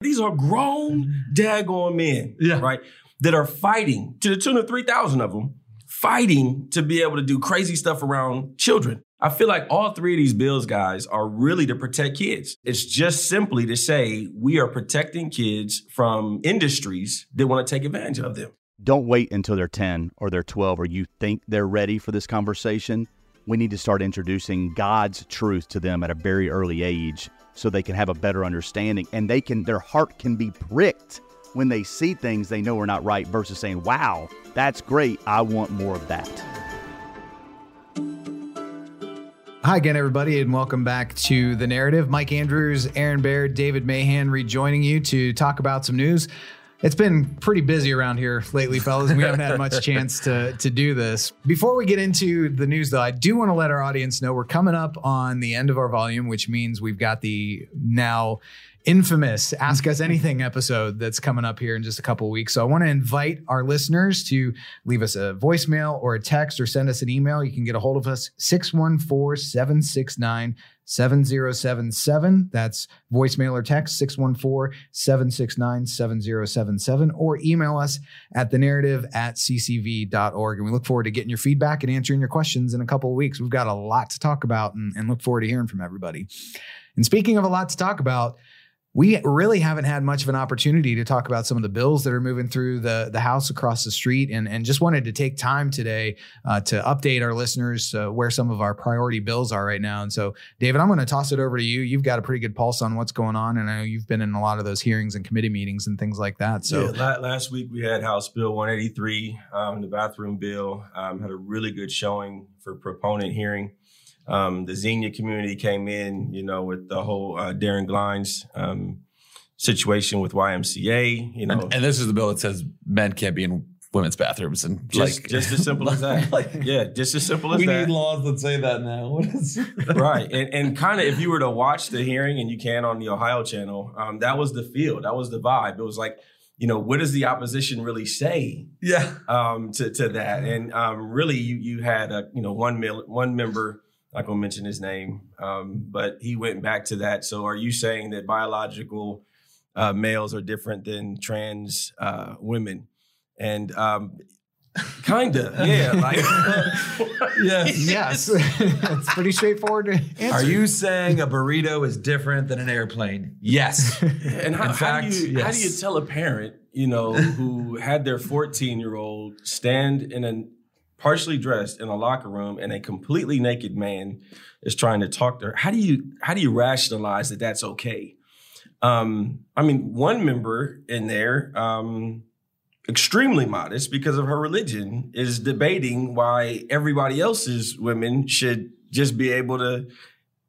These are grown, mm-hmm. daggone men, Yeah. right? That are fighting to the tune of 3,000 of them, fighting to be able to do crazy stuff around children. I feel like all three of these bills, guys, are really to protect kids. It's just simply to say we are protecting kids from industries that want to take advantage of them. Don't wait until they're 10 or they're 12 or you think they're ready for this conversation. We need to start introducing God's truth to them at a very early age so they can have a better understanding and they can their heart can be pricked when they see things they know are not right versus saying, "Wow, that's great. I want more of that." Hi again, everybody, and welcome back to The Narrative. Mike Andrews, Aaron Baer, David Mahan rejoining you to talk about some news. It's been pretty busy around here lately, fellas. We haven't had much chance to, to do this. Before we get into the news, though, I do want to let our audience know we're coming up on the end of our volume, which means we've got the now infamous Ask Us Anything episode that's coming up here in just a couple of weeks. So I want to invite our listeners to leave us a voicemail or a text or send us an email. You can get a hold of us 614 769 7077. That's voicemail or text 614 769 7077 or email us at the narrative at ccv.org. And we look forward to getting your feedback and answering your questions in a couple of weeks. We've got a lot to talk about and, and look forward to hearing from everybody. And speaking of a lot to talk about, we really haven't had much of an opportunity to talk about some of the bills that are moving through the, the house across the street and, and just wanted to take time today uh, to update our listeners uh, where some of our priority bills are right now. And so, David, I'm going to toss it over to you. You've got a pretty good pulse on what's going on. And I know you've been in a lot of those hearings and committee meetings and things like that. So, yeah, last week we had House Bill 183, um, the bathroom bill, um, had a really good showing for proponent hearing. Um, the Xenia community came in, you know, with the whole uh, Darren Glines um, situation with YMCA, you know, And, and this is the bill that says men can't be in women's bathrooms and just, like just as simple as that. like, yeah, just as simple as we that. We need laws that say that now. What is right and, and kind of if you were to watch the hearing and you can on the ohio channel um, that was the feel that was the vibe it was like you know what does the opposition really say Yeah. um, to, to that and um, really you, you had a you know one mil- one member not going to mention his name um, but he went back to that so are you saying that biological uh, males are different than trans uh, women and um, kinda yeah like Yes. yes, it's pretty straightforward answer. Are you saying a burrito is different than an airplane? Yes. And how, In how do you how do you tell a parent, you know, who had their 14 year old stand in a partially dressed in a locker room and a completely naked man is trying to talk to her? How do you how do you rationalize that that's okay? Um, I mean, one member in there, um, extremely modest because of her religion, is debating why everybody else's women should just be able to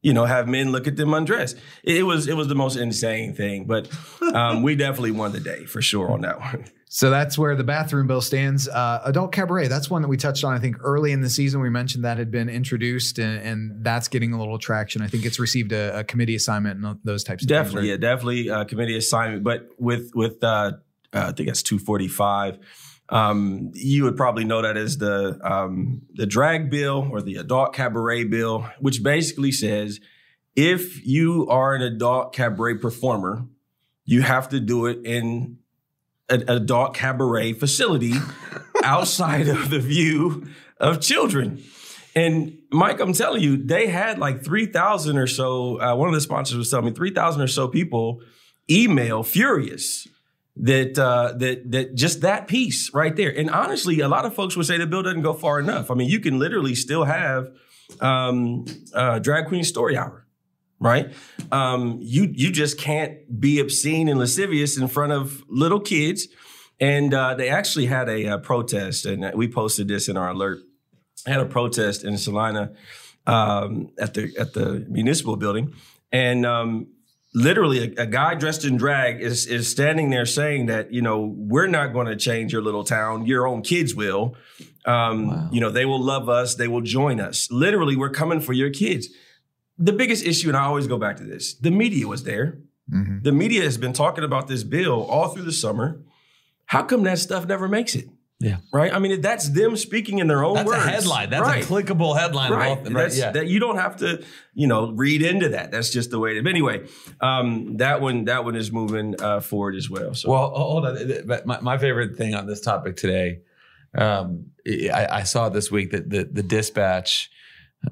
you know, have men look at them undressed. It, was it was the most insane thing, but um, we definitely won the day for sure on that one. So that's where the bathroom bill stands. Uh, adult cabaret, that's one that we touched on, I think, early in the season. We mentioned that had been introduced, and, and that's getting a little traction. I think it's received a, a committee assignment and those types of definitely, things. yeah, definitely uh, committee assignment. But with with uh, uh, I think that's two forty five. Um, you would probably know that as the um, the drag bill or the adult cabaret bill, which basically says if you are an adult cabaret performer, you have to do it in an adult cabaret facility outside of the view of children. And Mike, I'm telling you, they had like 3,000 or so. Uh, one of the sponsors was telling me 3,000 or so people email furious that uh, that that just that piece right there. And honestly, a lot of folks would say the bill doesn't go far enough. I mean, you can literally still have um, uh, drag queen story hour, right? Um, you you just can't be obscene and lascivious in front of little kids. And uh, they actually had a, uh protest, and we posted this in our alert. Had a protest in Salina um, at the at the municipal building, and um, literally a, a guy dressed in drag is is standing there saying that you know we're not going to change your little town, your own kids will. Um, You know they will love us, they will join us. Literally, we're coming for your kids. The biggest issue, and I always go back to this: the media was there. Mhm. The media has been talking about this bill all through the summer. How come that stuff never makes it? Yeah. Right. I mean, that's them speaking in their own That's words. a headline. That's right. a clickable headline. Right. Of all, right. That's, Yeah. That you don't have to, you know, read into that. That's just the way it is. But anyway, um, that one, that one is moving uh, forward as well. So Well, hold on. But My, my favorite thing on this topic today, um, I, I saw this week that the, the dispatch,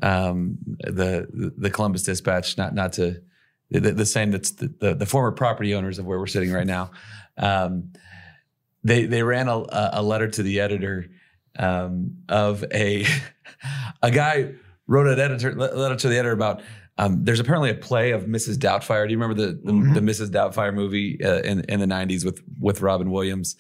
um, the the Columbus dispatch, not not to the, the same that's the, the, the former property owners of where we're sitting right now. Um, they they ran a, a letter to the editor um, of a a guy wrote an editor letter to the editor about um, there's apparently a play of Mrs. Doubtfire. Do you remember the the, Mhm. the Mrs. Doubtfire movie uh, in in the '90s with with Robin Williams?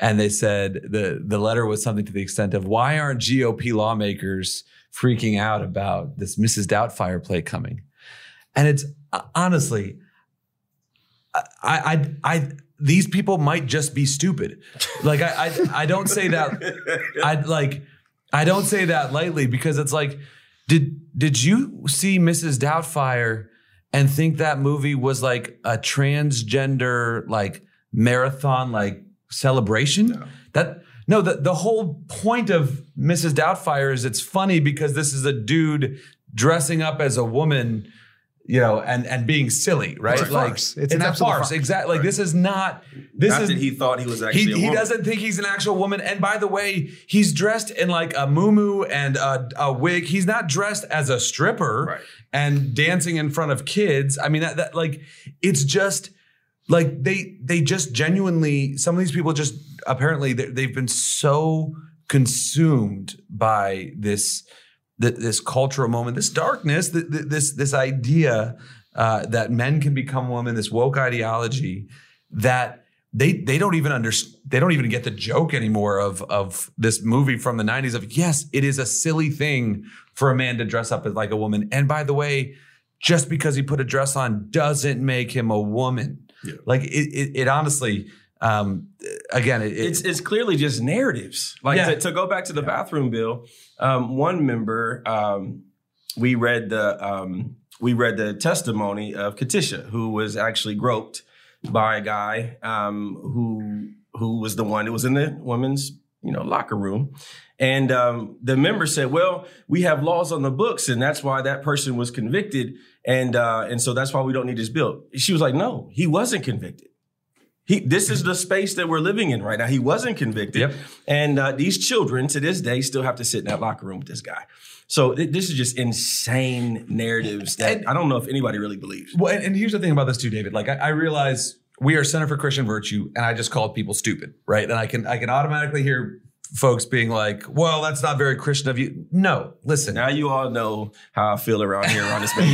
And they said the the letter was something to the extent of why aren't GOP lawmakers freaking out about this Mrs. Doubtfire play coming? And it's uh, honestly, I I I these people might just be stupid. Like I I, I don't say that I like I don't say that lightly because it's like did did you see Mrs. Doubtfire and think that movie was like a transgender like marathon like celebration? That no, the, the whole point of Mrs. Doubtfire is it's funny because this is a dude dressing up as a woman, you know, and and being silly, right? It's a like farce. It's it's, an a farce. farce. Exactly. Like this is not this not is that he thought he was actually he, a he doesn't think he's an actual woman. And by the way, he's dressed in like a muumuu and a, a wig. He's not dressed as a stripper Right. and dancing in front of kids. I mean, that, that like it's just like they they just genuinely some of these people just apparently they, they've been so consumed by this this cultural moment, this darkness, th- th- this this idea uh, that men can become women, this woke ideology that they they don't even understand they don't even get the joke anymore of of this movie from the 90s of yes it is a silly thing for a man to dress up as like a woman and by the way just because he put a dress on doesn't make him a woman Yeah. like it it, it honestly um again it, it's it's clearly just narratives. Like Yeah. to, to go back to the bathroom bill, um, one member um, we read the um, we read the testimony of Katisha, who was actually groped by a guy um, who who was the one that was in the women's you know locker room. And um, the member said, "Well, we have laws on the books, and that's why that person was convicted, and uh, and so that's why we don't need this bill." She was like, "No, he wasn't convicted. He, this is the space that we're living in right now. He wasn't convicted, Yep. and uh, these children to this day still have to sit in that locker room with this guy. So th- this is just insane narratives that And- I don't know if anybody really believes. Well, and, and here's the thing about this too, David. Like, I, I realize we are Center for Christian Virtue, and I just called people stupid, right? And I can I can automatically hear folks being like, "Well, that's not very Christian of you." No, listen. Now you all know how I feel around here around this man.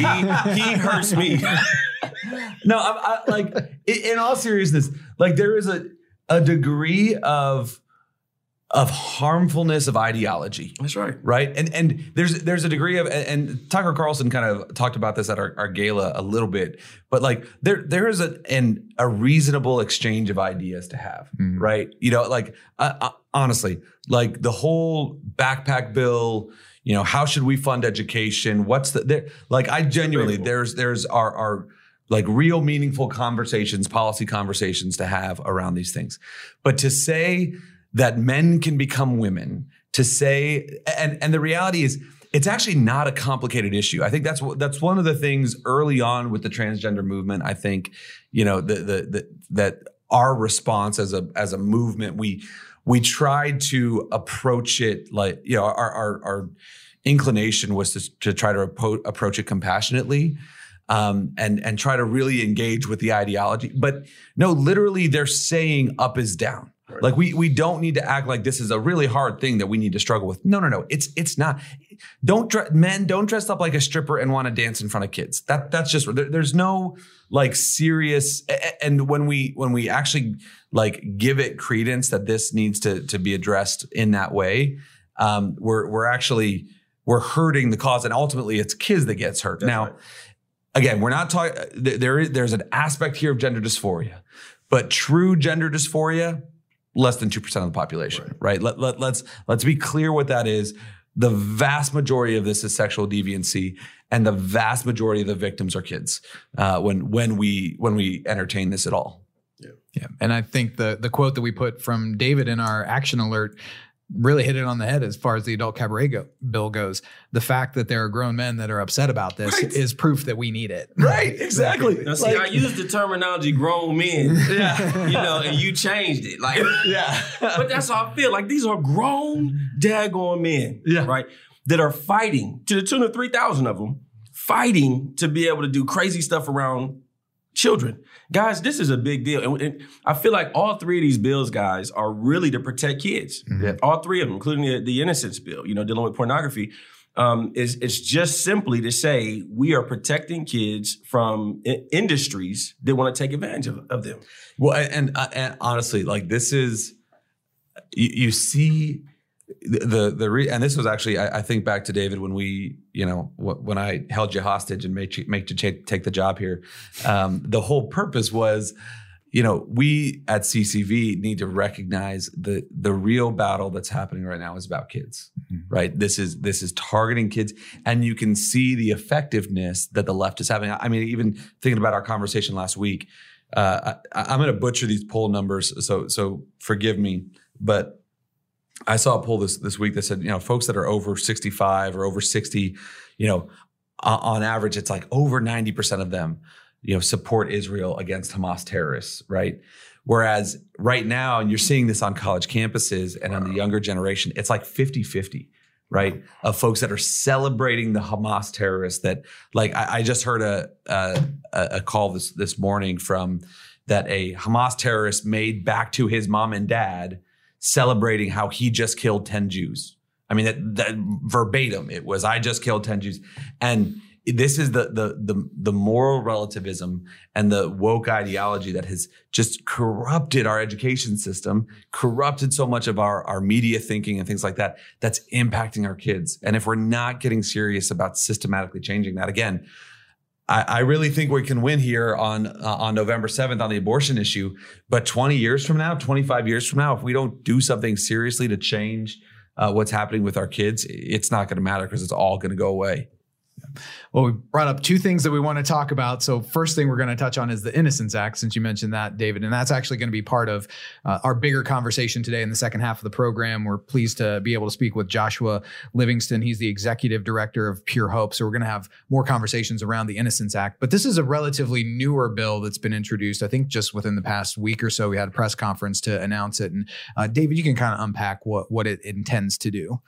He, he hurts me. no, I'm I, like in, all seriousness, like there is a a degree of of harmfulness of ideology That's right. right? And and there's there's a degree of and, and Tucker Carlson kind of talked about this at our, our gala a little bit, but like there there is a an, a reasonable exchange of ideas to have, Mhm. right? You know, like uh, uh, honestly, like the whole backpack bill. You know, how should we fund education? What's the there? Like, I genuinely there's there's our our like real meaningful conversations, policy conversations to have around these things. But to say that men can become women, to say, and and the reality is, it's actually not a complicated issue. I think that's that's one of the things early on with the transgender movement. I think, you know, the the, the that our response as a as a movement, we we tried to approach it like you know our our, our inclination was to, to try to approach it compassionately um, and and try to really engage with the ideology. But no, literally, they're saying up is down. Like we we don't need to act like this is a really hard thing that we need to struggle with. No, no, no. It's it's not. Don't dre- men don't dress up like a stripper and want to dance in front of kids. That that's just there, there's no like serious. And when we when we actually like give it credence that this needs to to be addressed in that way, um, we're we're actually we're hurting the cause, and ultimately it's kids that gets hurt. That's now right. Again, we're not talking. There is there's an aspect here of gender dysphoria, but true gender dysphoria, less than two percent of the population, right? Let, let let's let's be clear what that is. The vast majority of this is sexual deviancy, and the vast majority of the victims are kids. Uh, when when we when we entertain this at all. Yeah. yeah. And I think the the quote that we put from David in our action alert really hit it on the head as far as the adult cabaret go, bill goes. The fact that there are grown men that are upset about this Right. is proof that we need it. Right, exactly. Now, see, I used the terminology "grown men," yeah, you know, and you changed it. Like, yeah. but that's how I feel. Like these are grown, daggone men, Yeah. right, that are fighting to the tune of three thousand of them, fighting to be able to do crazy stuff around children. Guys, this is a big deal, and, and I feel like all three of these bills, guys, are really to protect kids. Yeah. All three of them, including the, the innocence bill, you know, dealing with pornography. Um, is it's just simply to say we are protecting kids from I- industries that want to take advantage of, of them. Well, and, and, and honestly, like this is you, you see the the, re, and this was actually I, I think back to David when we you know wh- when I held you hostage and made you make you take, take the job here. Um, the whole purpose was. You know, we at CCV need to recognize the the real battle that's happening right now is about kids, right? This is this is targeting kids, and you can see the effectiveness that the left is having. I mean, even thinking about our conversation last week, uh, I, I'm going to butcher these poll numbers, so so forgive me. But I saw a poll this this week that said, you know, folks that are over 65 or over 60, you know, o- on average, it's like over 90 percent of them, you know, support Israel against Hamas terrorists, right? Whereas right now, and you're seeing this on college campuses and on the younger generation, it's like 50 50 right? Of folks that are celebrating the Hamas terrorists. That like I, I just heard a, a a call this this morning from that a Hamas terrorist made back to his mom and dad celebrating how he just killed ten Jews. I mean that, that verbatim it was I just killed ten Jews and. This is the, the the the moral relativism and the woke ideology that has just corrupted our education system, corrupted so much of our our media thinking and things like that that's impacting our kids. And if we're not getting serious about systematically changing that, again, I, I really think we can win here on uh, on November seventh on the abortion issue. But twenty years from now, twenty five years from now, if we don't do something seriously to change uh, what's happening with our kids, it's not going to matter because it's all going to go away. Well, we brought up two things that we want to talk about. So, first thing we're going to touch on is the Innocence Act, since you mentioned that, David. And that's actually going to be part of uh, our bigger conversation today in the second half of the program. We're pleased to be able to speak with Joshua Livingston. He's the executive director of pureHOPE. So, we're going to have more conversations around the Innocence Act. But this is a relatively newer bill that's been introduced, I think, just within the past week or so. We had a press conference to announce it. And, uh, David, you can kind of unpack what, what it intends to do.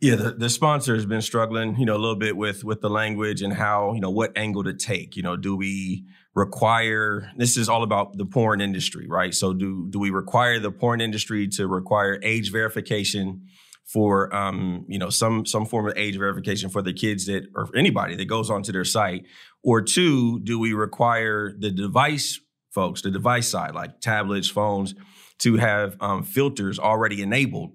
Yeah, the, the sponsor has been struggling, you know, a little bit with with the language and how, you know, what angle to take. You know, do we require this is all about the porn industry, right? So do do we require the porn industry to require age verification for um, you know, some some form of age verification for the kids that or anybody that goes onto their site? Or two, do we require the device folks, the device side, like tablets, phones, to have um, filters already enabled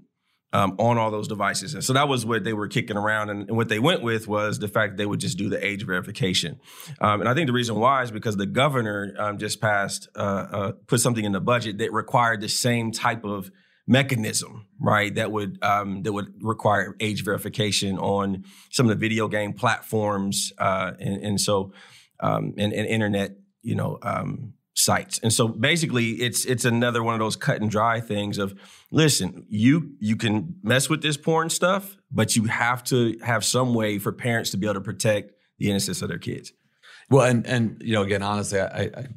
um, on all those devices. And so that was what they were kicking around. And, and what they went with was the fact that they would just do the age verification. Um, and I think the reason why is because the governor um, just passed, uh, uh, put something in the budget that required the same type of mechanism, right? That would um, that would require age verification on some of the video game platforms, uh, and, and so um, and, and internet, you know, um, sites. And so basically, it's it's another one of those cut and dry things of listen, you you can mess with this porn stuff, but you have to have some way for parents to be able to protect the innocence of their kids. Well, and and you know, again, honestly, I I,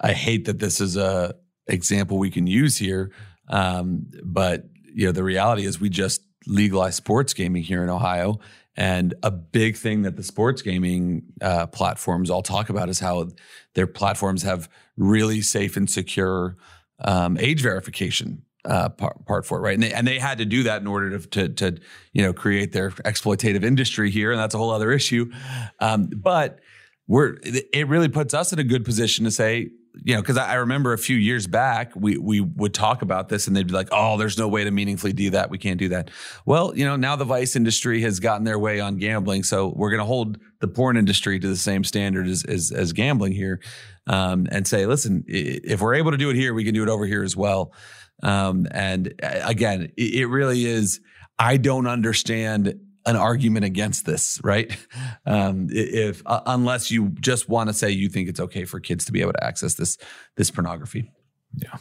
I hate that this is a example we can use here, um, but you know, the reality is we just legalized sports gaming here in Ohio, and a big thing that the sports gaming uh, platforms all talk about is how their platforms have really safe and secure um, age verification uh, part, part for it, right? And they, and they had to do that in order to, to, to, you know, create their exploitative industry here, and that's a whole other issue. Um, but we're it really puts us in a good position to say, you know, because I, I remember a few years back we we would talk about this, and they'd be like, "Oh, there's no way to meaningfully do that. We can't do that." Well, you know, now the vice industry has gotten their way on gambling, so we're going to hold the porn industry to the same standard as as, as gambling here, um, and say, listen, if we're able to do it here, we can do it over here as well. Um, and uh, again, it, it really is. I don't understand an argument against this, right? Um, if uh, unless you just want to say you think it's okay for kids to be able to access this this pornography. Yeah.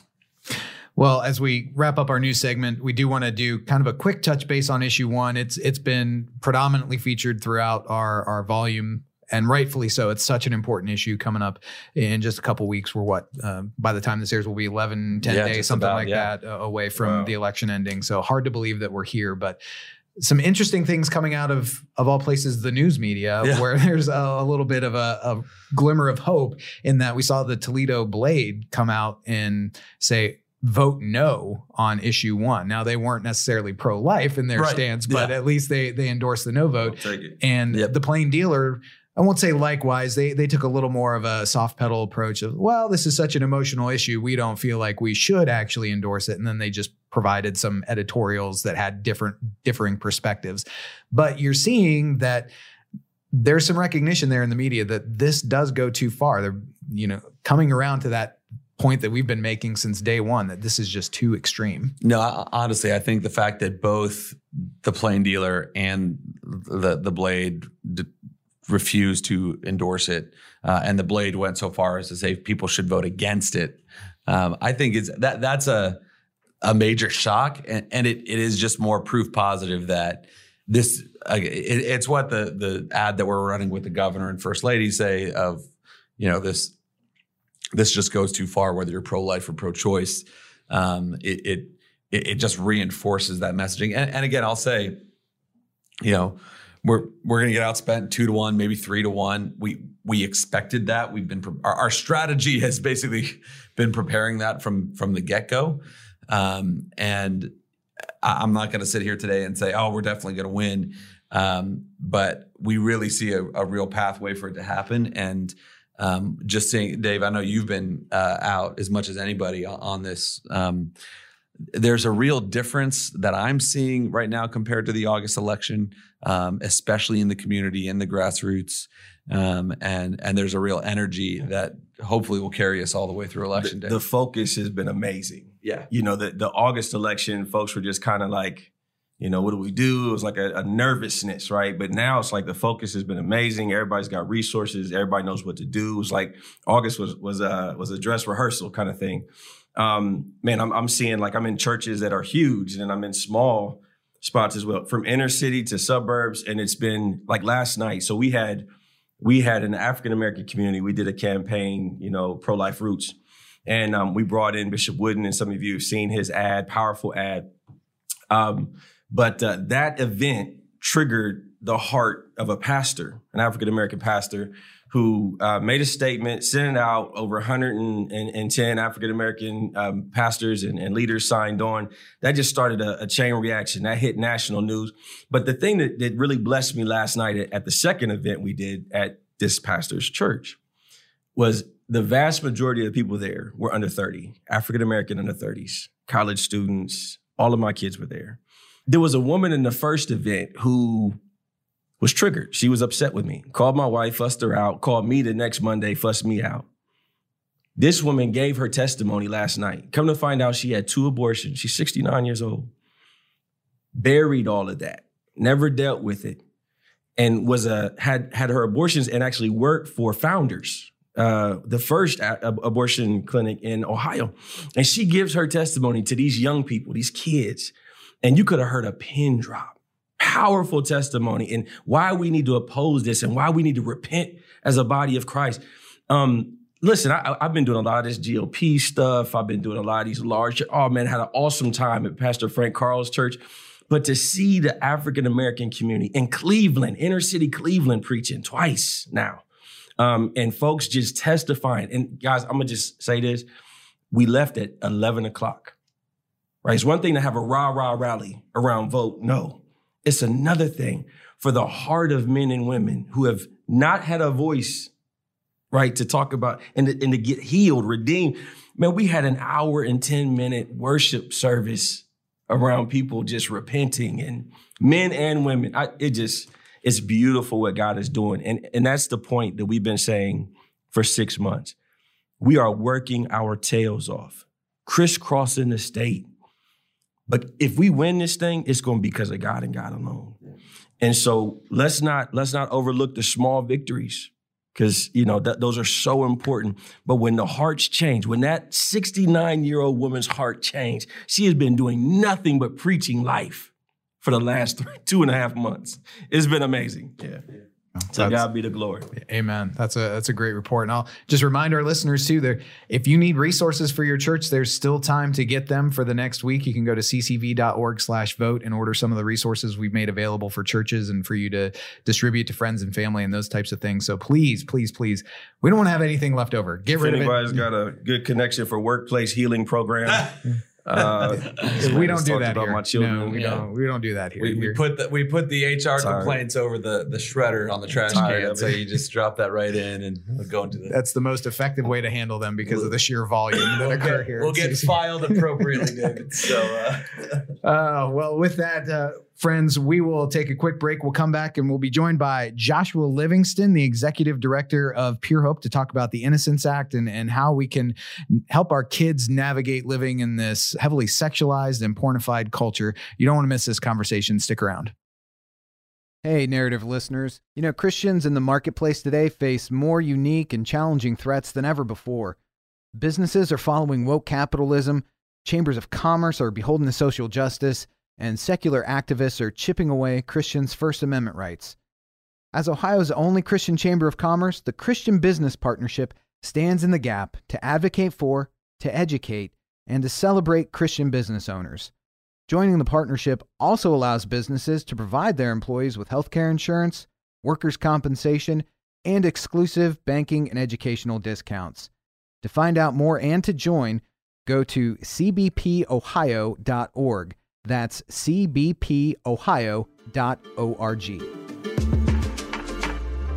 Well, as we wrap up our new segment, we do want to do kind of a quick touch base on issue one. It's it's been predominantly featured throughout our our volume, and rightfully so. It's such an important issue coming up in just a couple weeks. We're what uh, by the time this airs, we'll be 11, 10 Yeah, days, something about, like yeah. that, uh, away from Wow. the election ending. So hard to believe that we're here, but. Some interesting things coming out of of all places, the news media, Yeah. where there's a, a little bit of a, a glimmer of hope in that we saw the Toledo Blade come out and say vote no on issue one. Now they weren't necessarily pro life in their Right. stance, but Yeah. at least they they endorsed the no vote. And Yep. the plain dealer, I won't say likewise, they they took a little more of a soft pedal approach of, well, this is such an emotional issue, we don't feel like we should actually endorse it. And then they just provided some editorials that had different differing perspectives. But you're seeing that there's some recognition there in the media that this does go too far. They're, you know, coming around to that point that we've been making since day one that this is just too extreme. No, I- honestly, I think the fact that both the plain dealer and the the blade d- refused to endorse it, uh, and the blade went so far as to say people should vote against it. Um, I think it's that that's a a major shock, and, and it it is just more proof positive that this uh, it, it's what the the ad that we're running with the governor and first lady say of you know this this just goes too far whether you're pro life or pro choice. Um, it, it it, just reinforces that messaging. And, and again, I'll say, you know, we're we're going to get outspent two to one, maybe three to one. We we expected that. We've been our, our strategy has basically been preparing that from from the get go. Um, and I, I'm not going to sit here today and say, oh, we're definitely going to win. Um, but we really see a, a real pathway for it to happen. And um, just saying, Dave, I know you've been uh, out as much as anybody on, on this. Um, there's a real difference that I'm seeing right now compared to the August election, um, especially in the community and the grassroots. Um, and and there's a real energy that hopefully will carry us all the way through election The, day. the focus has been amazing. Yeah, You know, the, the August election, folks were just kind of like, you know, what do we do? It was like a, a nervousness, right? But now it's like the focus has been amazing. Everybody's got resources. Everybody knows what to do. It was like August was was a was a dress rehearsal kind of thing. Um, man, I'm I'm seeing like I'm in churches that are huge, and I'm in small spots as well, from inner city to suburbs. And it's been like last night. So we had we had an African American community. We did a campaign, you know, pro life roots, and um, we brought in Bishop Wooden, and some of you have seen his ad, powerful ad. Um, but uh, that event triggered the heart of a pastor, an African American pastor, who uh, made a statement, sent out. Over 110 African American um, pastors and, and leaders signed on. That just started a, a chain reaction. That hit national news. But the thing that, that really blessed me last night at, at the second event we did at this pastor's church was the vast majority of the people there were under 30, African American under 30s, college students. All of my kids were there. There was a woman in the first event who was triggered. She was upset with me. Called my wife, fussed her out, called me the next Monday, fussed me out. This woman gave her testimony last night. Come to find out she had two abortions. She's 69 years old. Buried all of that. Never dealt with it. And was a had had her abortions and actually worked for Founders, uh, the first ab- abortion clinic in Ohio. And she gives her testimony to these young people, these kids, and you could have heard a pin drop. Powerful testimony and why we need to oppose this and why we need to repent as a body of Christ. Um, listen, I, I've been doing a lot of this GOP stuff. I've been doing a lot of these large. Oh man, had an awesome time at Pastor Frank Carl's church. But to see the African American community in Cleveland, inner city Cleveland, preaching twice now, um, and folks just testifying. And guys, I'm gonna just say this: we left at 11 o'clock. Right? It's one thing to have a rah rah rally around vote. No, it's another thing for the heart of men and women who have not had a voice, right, to talk about and to, and to get healed, redeemed. Man, we had an hour and 10 minute worship service around people just repenting and men and women. I, it just, it's beautiful what God is doing. And, and that's the point that we've been saying for six months. We are working our tails off, crisscrossing the state. But if we win this thing, it's going to be because of God and God alone. And so let's not let's not overlook the small victories. because you know that those are so important. But when the hearts change, when that 69 year old woman's heart changed, she has been doing nothing but preaching life for the last three, two and a half months. It's been amazing. Yeah. So That's- God be the glory. Amen. That's a that's a great report. And I'll just remind our listeners too that if you need resources for your church, there's still time to get them for the next week. You can go to ccv.org slash vote and order some of the resources we've made available for churches and for you to distribute to friends and family and those types of things. So please, please, please, we don't want to have anything left over. Get If rid of anybody's it. got a good connection for workplace healing program, uh, we don't do that about here. my children. No, we Yeah. don't. We don't do that here. We, we put the we put the HR Tired. complaints over the the shredder on the trash Tired can, so you just drop that right in and go into the. that's the most effective way to handle them because of the sheer volume that We'll occur get, here. we'll get CCV. filed appropriately, David. So uh, Uh, well, with that, uh, friends, we will take a quick break. We'll come back and we'll be joined by Joshua Livingston, the executive director of pureHOPE, to talk about the Innocence Act and, and how we can help our kids navigate living in this heavily sexualized and pornified culture. You don't want to miss this conversation. Stick around. Hey, narrative listeners. You know, Christians in the marketplace today face more unique and challenging threats than ever before. Businesses are following woke capitalism, chambers of commerce are beholden to social justice, and secular activists are chipping away Christians' First Amendment rights. As Ohio's only Christian Chamber of Commerce, the Christian Business Partnership stands in the gap to advocate for, to educate, and to celebrate Christian business owners. Joining the partnership also allows businesses to provide their employees with healthcare insurance, workers' compensation, and exclusive banking and educational discounts. To find out more and to join, go to cbpohio.org. That's cbpohio.org.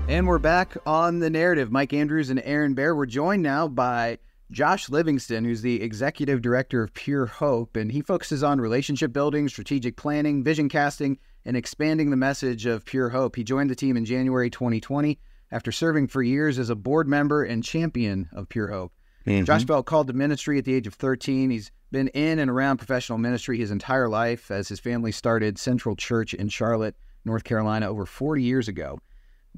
And we're back on the narrative. Mike Andrews and Aaron Baer. We're joined now by Josh Livingston, who's the executive director of pureHOPE, and he focuses on relationship building, strategic planning, vision casting, and expanding the message of pureHOPE. He joined the team in January 2020 after serving for years as a board member and champion of pureHOPE. Mm-hmm. Josh felt called to ministry at the age of 13. He's been in and around professional ministry his entire life as his family started Central Church in Charlotte, North Carolina, over 40 years ago.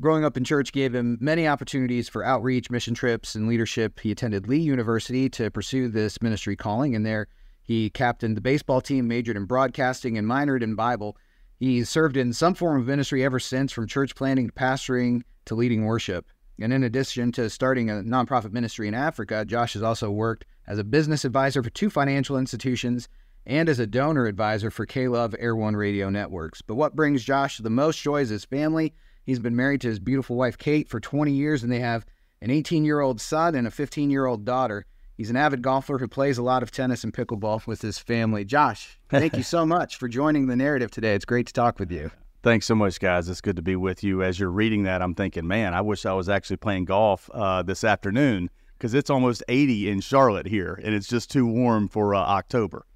Growing up in church gave him many opportunities for outreach, mission trips, and leadership. He attended Lee University to pursue this ministry calling, and there he captained the baseball team, majored in broadcasting, and minored in Bible. He's served in some form of ministry ever since, from church planting to pastoring to leading worship. And in addition to starting a nonprofit ministry in Africa, Josh has also worked as a business advisor for two financial institutions and as a donor advisor for K Love Air One Radio Networks. But what brings Josh the most joy is his family. He's been married to his beautiful wife, Kate, for 20 years, and they have an 18 year old son and a 15 year old daughter. He's an avid golfer who plays a lot of tennis and pickleball with his family. Josh, thank you so much for joining the narrative today. It's great to talk with you. Thanks so much, guys. It's good to be with you. As you're reading that, I'm thinking, man, I wish I was actually playing golf uh, this afternoon because it's almost 80 in Charlotte here, and it's just too warm for uh, October.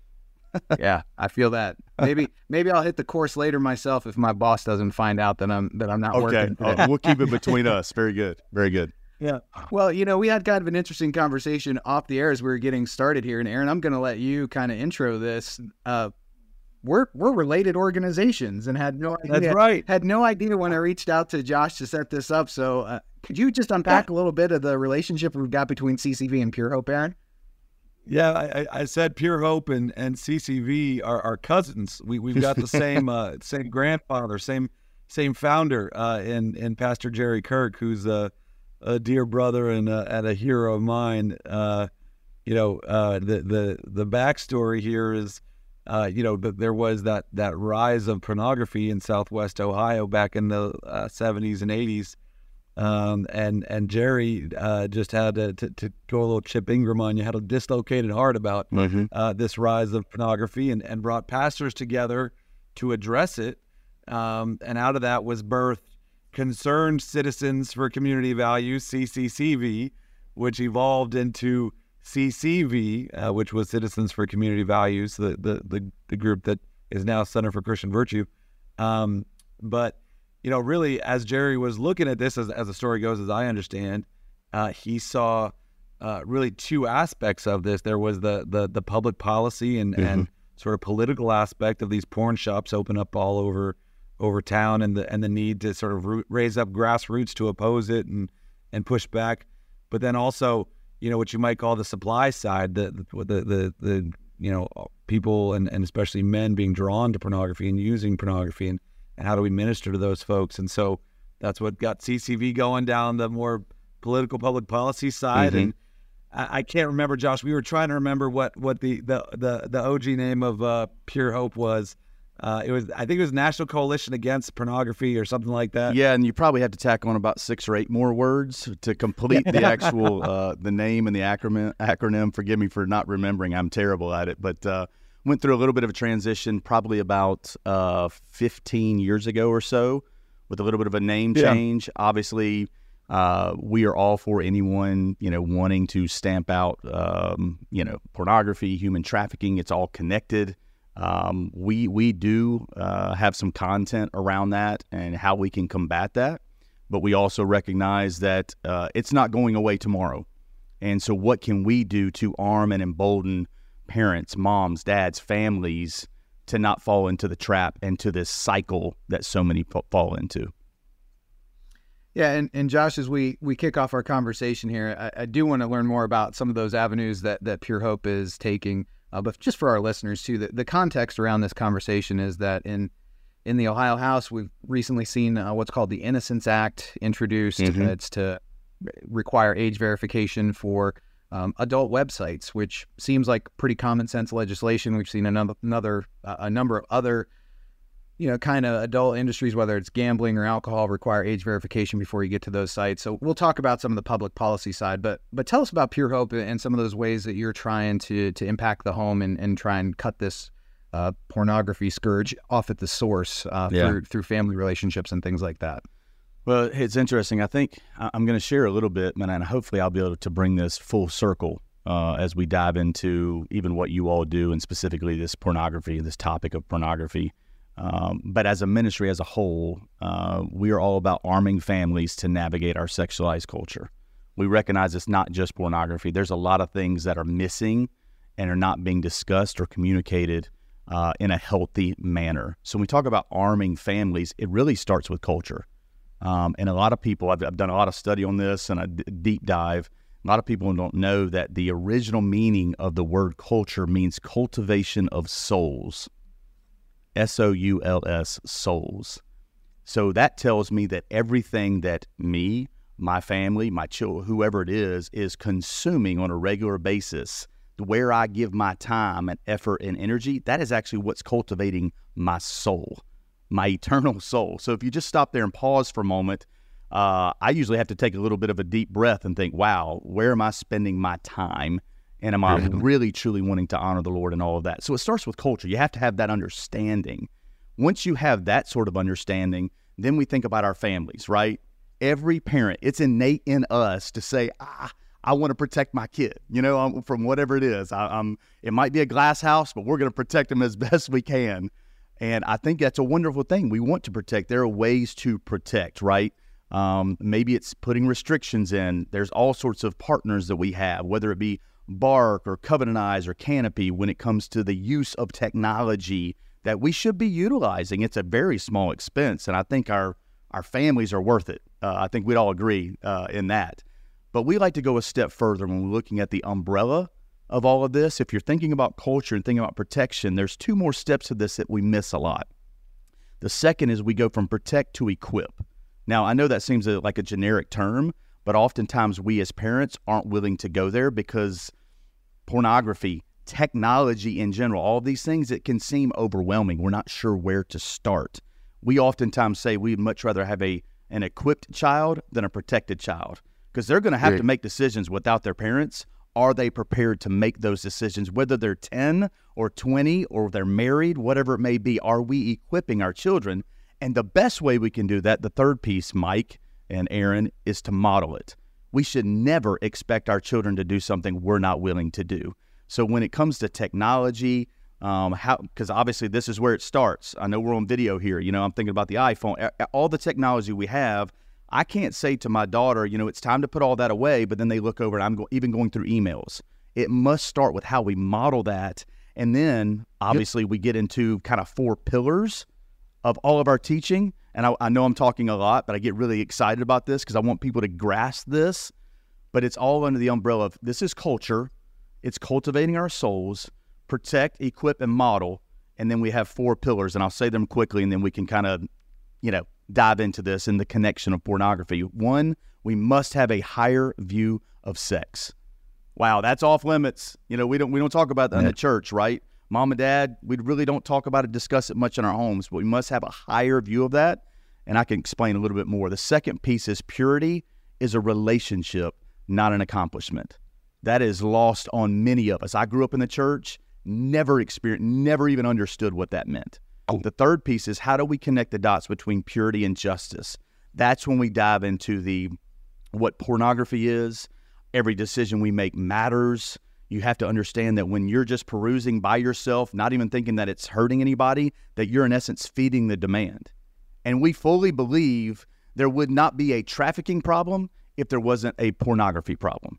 yeah, I feel that. Maybe maybe I'll hit the course later myself if my boss doesn't find out that I'm that I'm not Okay, working. today. uh, we'll keep it between us. Very good. Very good. Yeah. Well, you know, we had kind of an interesting conversation off the air as we were getting started here. And Aaron, I'm going to let you kind of intro this. Uh, we're we're related organizations and had no idea. That's right. Had no idea when I reached out to Josh to set this up. So uh, could you just unpack a little bit of the relationship we've got between CCV and pureHOPE, Aaron? Yeah, I, I- said pureHOPE and, and CCV are, are cousins. We we've got the same uh, same grandfather, same same founder, uh, in in Pastor Jerry Kirk, who's a, a dear brother and a, and a hero of mine. Uh, you know, uh, the the the backstory here is, uh, you know, that there was that that rise of pornography in Southwest Ohio back in the uh, 70s and 80s. Um, and and Jerry uh, just had to, to, to go a little Chip Ingram on you, had a dislocated heart about Mm-hmm. uh, this rise of pornography and, and brought pastors together to address it. Um, and out of that was birthed Concerned Citizens for Community Values, CCCV, which evolved into CCV, uh, which was Citizens for Community Values, the, the, the, the group that is now Center for Christian Virtue. Um, but, you know, really, as Jerry was looking at this, as, as the story goes, as I understand, uh, he saw uh, really two aspects of this. There was the the, the public policy and, and sort of political aspect of these porn shops open up all over over town, and the and the need to sort of root, raise up grassroots to oppose it and and push back. But then also, you know, what you might call the supply side, the the the the, the you know people and, and especially men being drawn to pornography and using pornography and, and how do we minister to those folks? And so that's what got ccv going down the more political public policy side. Mm-hmm. and I, I can't remember josh we were trying to remember what what the the the, the og name of uh, pureHOPE was uh, it was i think it was national coalition against pornography or something like that Yeah, and you probably have to tack on about six or eight more words to complete the actual uh, the name and the acronym. Acronym. Forgive me for not remembering. I'm terrible at it, but uh, went through a little bit of a transition, probably about uh, 15 years ago or so, with a little bit of a name Yeah. change. Obviously, uh, we are all for anyone you know wanting to stamp out um, you know pornography, human trafficking. It's all connected. Um, we we do uh, have some content around that and how we can combat that, but we also recognize that uh, it's not going away tomorrow. And so, what can we do to arm and embolden parents, moms, dads, families to not fall into the trap and to this cycle that so many fa- fall into? Yeah, and, and Josh, as we we kick off our conversation here, I, I do want to learn more about some of those avenues that that pureHOPE is taking. Uh, but just for our listeners too, the, the context around this conversation is that in in the Ohio House, we've recently seen uh, what's called the Innocence Act introduced. Mhm. Uh, it's to require age verification for um, adult websites, which seems like pretty common sense legislation. We've seen another, another uh, a number of other, you know, kind of adult industries, whether it's gambling or alcohol, require age verification before you get to those sites. So we'll talk about some of the public policy side, but but tell us about pureHOPE and some of those ways that you're trying to to impact the home and, and try and cut this uh, pornography scourge off at the source uh, Yeah. through through family relationships and things like that. Well, it's interesting. I think I'm going to share a little bit, and hopefully I'll be able to bring this full circle uh, as we dive into even what you all do, and specifically this pornography, this topic of pornography. Um, but as a ministry as a whole, uh, we are all about arming families to navigate our sexualized culture. We recognize it's not just pornography. There's a lot of things that are missing and are not being discussed or communicated uh, in a healthy manner. So when we talk about arming families, it really starts with culture. Um, and a lot of people, I've, I've done a lot of study on this and a d- deep dive. A lot of people don't know that the original meaning of the word culture means cultivation of souls. S O U L S, souls. So that tells me that everything that me, my family, my children, whoever it is, is consuming on a regular basis, where I give my time and effort and energy, that is actually what's cultivating my soul my eternal soul. So if you just stop there and pause for a moment, uh, I usually have to take a little bit of a deep breath and think, wow, where am I spending my time? And am I really truly wanting to honor the Lord and all of that? So it starts with culture. You have to have that understanding. Once you have that sort of understanding, then we think about our families, right? Every parent, it's innate in us to say, ah, I want to protect my kid, you know, from whatever it is. I, um, it might be a glass house, but we're going to protect them as best we can. And I think that's a wonderful thing. We want to protect. There are ways to protect, right? Um, maybe it's putting restrictions in. There's all sorts of partners that we have, whether it be Bark or Covenant Eyes or Canopy, when it comes to the use of technology that we should be utilizing. It's a very small expense, and I think our our families are worth it. Uh, I think we'd all agree uh, in that. But we like to go a step further when we're looking at the umbrella of all of this. If you're thinking about culture and thinking about protection, there's two more steps to this that we miss a lot. The second is we go from protect to equip. Now, I know that seems like a generic term, but oftentimes we as parents aren't willing to go there because pornography, technology in general, all these things, it can seem overwhelming. We're not sure where to start. We oftentimes say we'd much rather have a an equipped child than a protected child because they're going to have to make decisions without their parents. Are they prepared to make those decisions, whether they're 10 or 20 or they're married, whatever it may be? Are we equipping our children? And the best way we can do that, the third piece, Mike and Aaron, is to model it. We should never expect our children to do something we're not willing to do. So when it comes to technology, um, how because obviously this is where it starts. I know we're on video here. You know, I'm thinking about the iPhone, all the technology we have. I can't say to my daughter, you know, it's time to put all that away, but then they look over and I'm go- even going through emails. It must start with how we model that. And then obviously we get into kind of four pillars of all of our teaching. And I, I know I'm talking a lot, but I get really excited about this because I want people to grasp this. But it's all under the umbrella of this is culture, it's cultivating our souls, protect, equip, and model. And then we have four pillars, and I'll say them quickly, and then we can kind of, you know, dive into this in the connection of pornography. One, we must have a higher view of sex. Wow, that's off limits. You know, we don't we don't talk about that in the church, right? Mom and dad, we really don't talk about it, discuss it much in our homes, but we must have a higher view of that. And I can explain a little bit more. The second piece is purity is a relationship, not an accomplishment. That is lost on many of us. I grew up in the church, never experienced, never even understood what that meant. Oh. The third piece is how do we connect the dots between purity and justice? That's when we dive into the what pornography is. Every decision we make matters. You have to understand that when you're just perusing by yourself, not even thinking that it's hurting anybody, that you're in essence feeding the demand. And we fully believe there would not be a trafficking problem if there wasn't a pornography problem.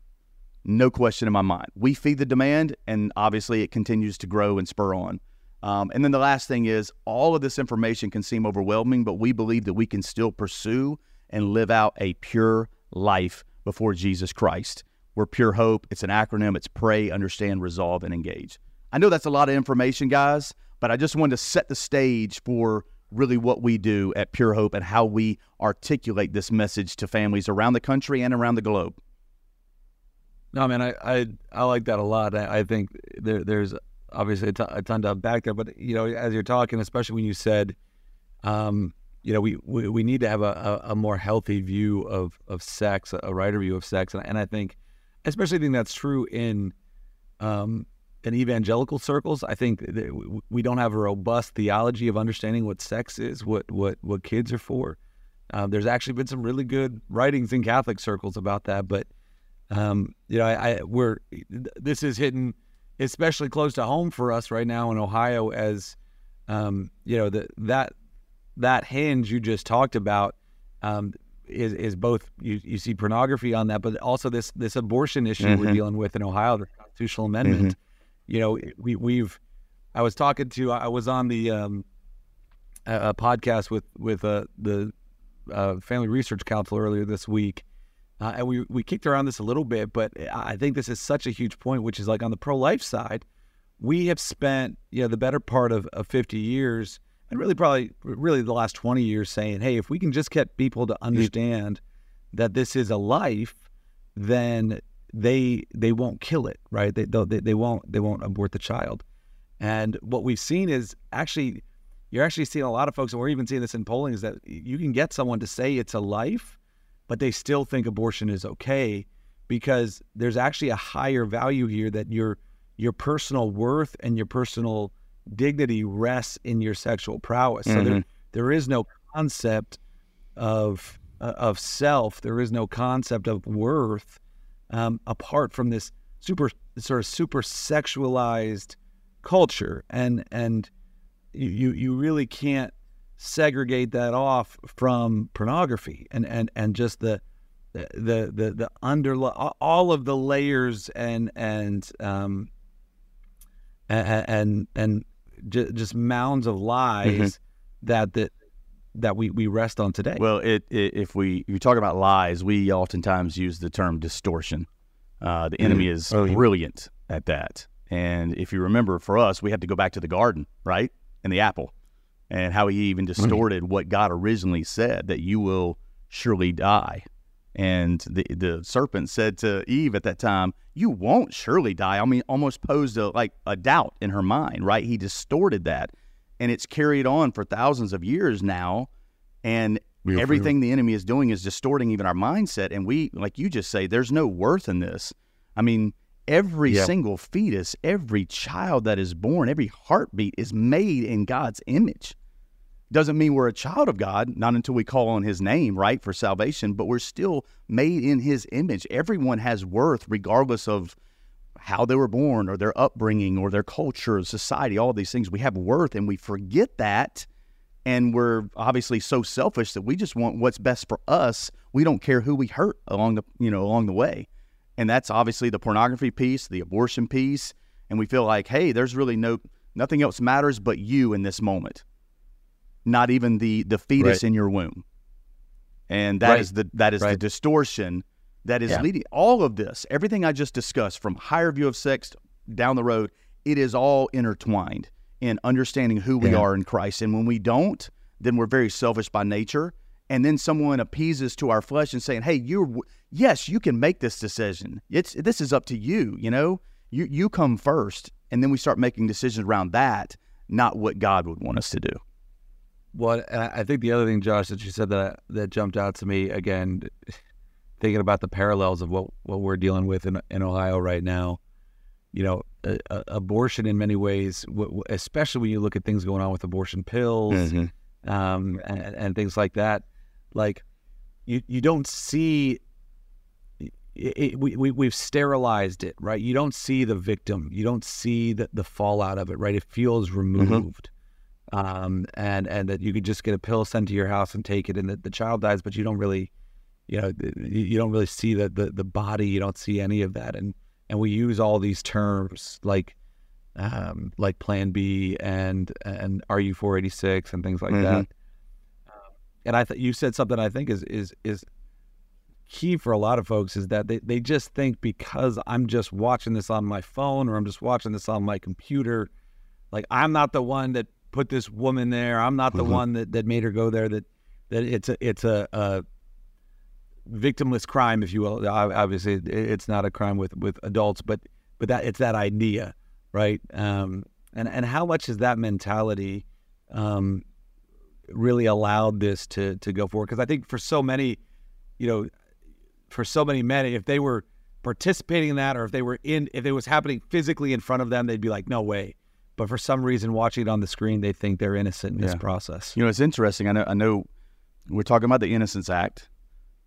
No question in my mind. We feed the demand, and obviously it continues to grow and spur on. Um, and then the last thing is all of this information can seem overwhelming, but we believe that we can still pursue and live out a pure life before Jesus Christ. We're pureHOPE. It's an acronym. It's pray, understand, resolve, and engage. I know that's a lot of information, guys, but I just wanted to set the stage for really what we do at pureHOPE and how we articulate this message to families around the country and around the globe. No, man, I I, I like that a lot. I, I think there, there's obviously a ton, a ton to unpack there, but you know, as you're talking, especially when you said, um, you know, we, we, we need to have a, a, a, more healthy view of of sex, a righter view of sex, and, and I think, especially I think that's true in, um, in evangelical circles. I think we don't have a robust theology of understanding what sex is, what what what kids are for. Um, there's actually been some really good writings in Catholic circles about that, but um, you know, I, I, we're this is hitting especially close to home for us right now in Ohio, as um, you know, the, that that hinge you just talked about um, is is both you, you see pornography on that, but also this this abortion issue mm-hmm. we're dealing with in Ohio, the constitutional amendment. Mm-hmm. You know, we we've I was talking to I was on the um, a, a podcast with with uh, the uh, Family Research Council earlier this week uh, and we, we kicked around this a little bit, but I think this is such a huge point, which is like on the pro life side, we have spent you know the better part of, of 50 years and really probably really the last 20 years saying, hey, if we can just get people to mm-hmm. understand that this is a life, then they they won't kill it, right? They they, they won't they won't abort the child. And what we've seen is actually you're actually seeing a lot of folks, and we're even seeing this in polling, is that you can get someone to say it's a life but they still think abortion is okay because there's actually a higher value here that your your personal worth and your personal dignity rests in your sexual prowess. Mm-hmm. So there, mm-hmm. there is no concept of uh, of self. There is no concept of worth um, apart from this super sort of super sexualized culture, and and you you really can't segregate that off from pornography and and and just the the the the under all of the layers and and um and and, and just mounds of lies mm-hmm. that that that we, we rest on today. Well, it, it, if we if you talk about lies, we oftentimes use the term distortion. Uh, the enemy mm. is oh, yeah. brilliant at that. And if you remember, for us, we have to go back to the garden, right, and the apple and how he even mm-hmm. distorted mm-hmm. what God originally said that you will surely die. And the the serpent said to Eve at that time, "You won't surely die." I mean, almost posed a like a doubt in her mind, right? He distorted that, and it's carried on for thousands of years now. And Real everything the enemy is doing is distorting even our mindset. And we, like you just say, there's no worth in this. I mean, every yeah. single fetus, every child that is born, every heartbeat is made in God's image. Doesn't mean we're a child of God, not until we call on his name, right, for salvation, but we're still made in his image. Everyone has worth regardless of how they were born or their upbringing or their culture, society, all these things. We have worth and we forget that. And we're obviously so selfish that we just want what's best for us. We don't care who we hurt along the, you know, along the way. And that's obviously the pornography piece, the abortion piece. And we feel like, hey, there's really no nothing else matters but you in this moment. Not even the the fetus Right. in your womb. And that is Right. the that is the distortion that is Yeah. leading all of this. Everything I just discussed from higher view of sex down the road, it is all intertwined in understanding who we Yeah. are in Christ. And when we don't, then we're very selfish by nature. And then someone appeases to our flesh and saying, "Hey, you're yes, you can make this decision. It's this is up to you. You know, you you come first, and then we start making decisions around that, not what God would want us to do." Well, I I think the other thing, Josh, that you said that that jumped out to me again, thinking about the parallels of what what we're dealing with in in Ohio right now. You know, a, a, abortion in many ways, especially when you look at things going on with abortion pills um, and, and things like that. Like, you you don't see. It, it, we, we we've sterilized it, right? You don't see the victim. You don't see the, the fallout of it, right? It feels removed um, and and that you could just get a pill sent to your house and take it, and that the child dies, but you don't really, you know, you don't really see the, the the body. You don't see any of that, and and we use all these terms like, um, like Plan B and and RU four eighty six and things like that. Um, and I th- you said something I think is is is key for a lot of folks is that they, they just think because I'm just watching this on my phone or I'm just watching this on my computer, like I'm not the one that put this woman there. I'm not the Mhm. one that, that made her go there. That that it's a it's a, a victimless crime, if you will. Obviously, it's not a crime with, with adults, but but that it's that idea, right? Um, and and how much is that mentality um, really allowed this to to go forward? Because I think for so many, you know, for so many men, if they were participating in that, or if they were in, if it was happening physically in front of them, they'd be like, no way. But for some reason, watching it on the screen, they think they're innocent in this process. You know, it's interesting. I know. I know. We're talking about the Innocence Act.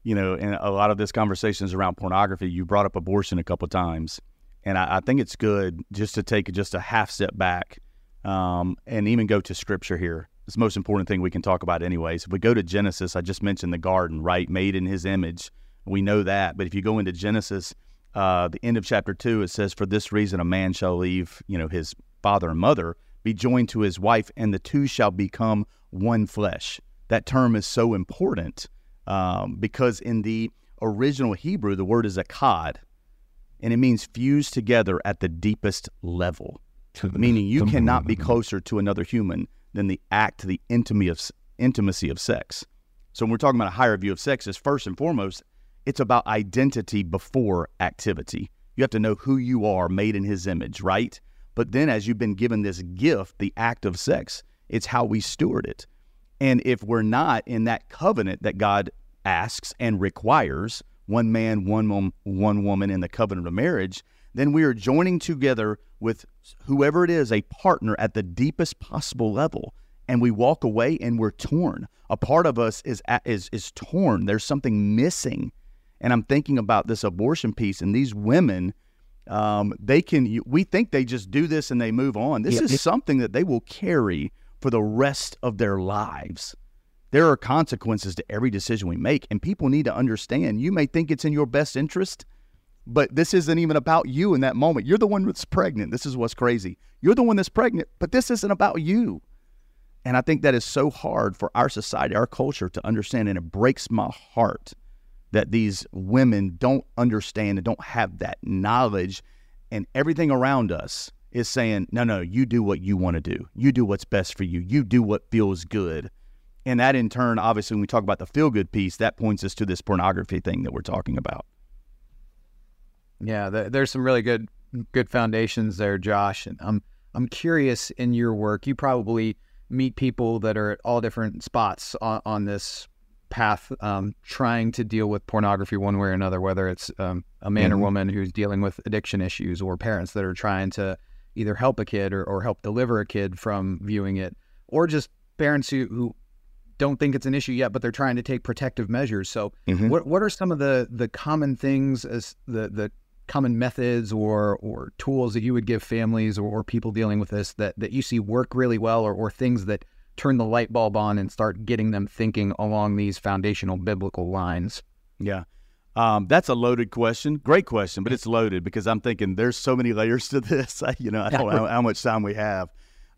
You know, and a lot of this conversation is around pornography. You brought up abortion a couple times, and I, I think it's good just to take just a half step back, um, and even go to Scripture here. It's the most important thing we can talk about, anyways. If we go to Genesis, I just mentioned the garden, right? Made in His image. We know that. But if you go into Genesis, uh, the end of chapter two, it says, "For this reason, a man shall leave, you know, his father and mother, be joined to his wife, and the two shall become one flesh." That term is so important um, because in the original Hebrew, the word is echad, and it means fused together at the deepest level, meaning you cannot be closer to another human than the act, the intimacy of, intimacy of sex. So when we're talking about a higher view of sex, is first and foremost, it's about identity before activity. You have to know who you are, made in His image, right? But then, as you've been given this gift, the act of sex, it's how we steward it. And if we're not in that covenant that God asks and requires, one man, one mom, one woman in the covenant of marriage, then we are joining together with whoever it is, a partner at the deepest possible level, and we walk away and we're torn. A part of us is is is torn. There's something missing, and I'm thinking about this abortion piece and these women. Um, they can. We think they just do this and they move on. This Yeah. is something that they will carry for the rest of their lives. There are consequences to every decision we make, and people need to understand. You may think it's in your best interest, but this isn't even about you in that moment. You're the one that's pregnant. This is what's crazy. You're the one that's pregnant, but this isn't about you. And I think that is so hard for our society, our culture to understand. And it breaks my heart that these women don't understand and don't have that knowledge. And everything around us is saying, no, no, you do what you want to do. You do what's best for you. You do what feels good. And that in turn, obviously, when we talk about the feel good piece, that points us to this pornography thing that we're talking about. Yeah, th- there's some really good good foundations there, Josh. And I'm I'm curious in your work. You probably meet people that are at all different spots on, on this path, um, trying to deal with pornography one way or another. Whether it's um, a man or Mhm. woman who's dealing with addiction issues, or parents that are trying to either help a kid or, or help deliver a kid from viewing it, or just parents who, who don't think it's an issue yet, but they're trying to take protective measures. So, Mhm. what what are some of the the common things as the the common methods or or tools that you would give families or, or people dealing with this that that you see work really well, or or things that turn the light bulb on and start getting them thinking along these foundational biblical lines? Yeah. Um, that's a loaded question. Great question, but it's loaded because I'm thinking there's so many layers to this. I, you know, I don't know how much time we have.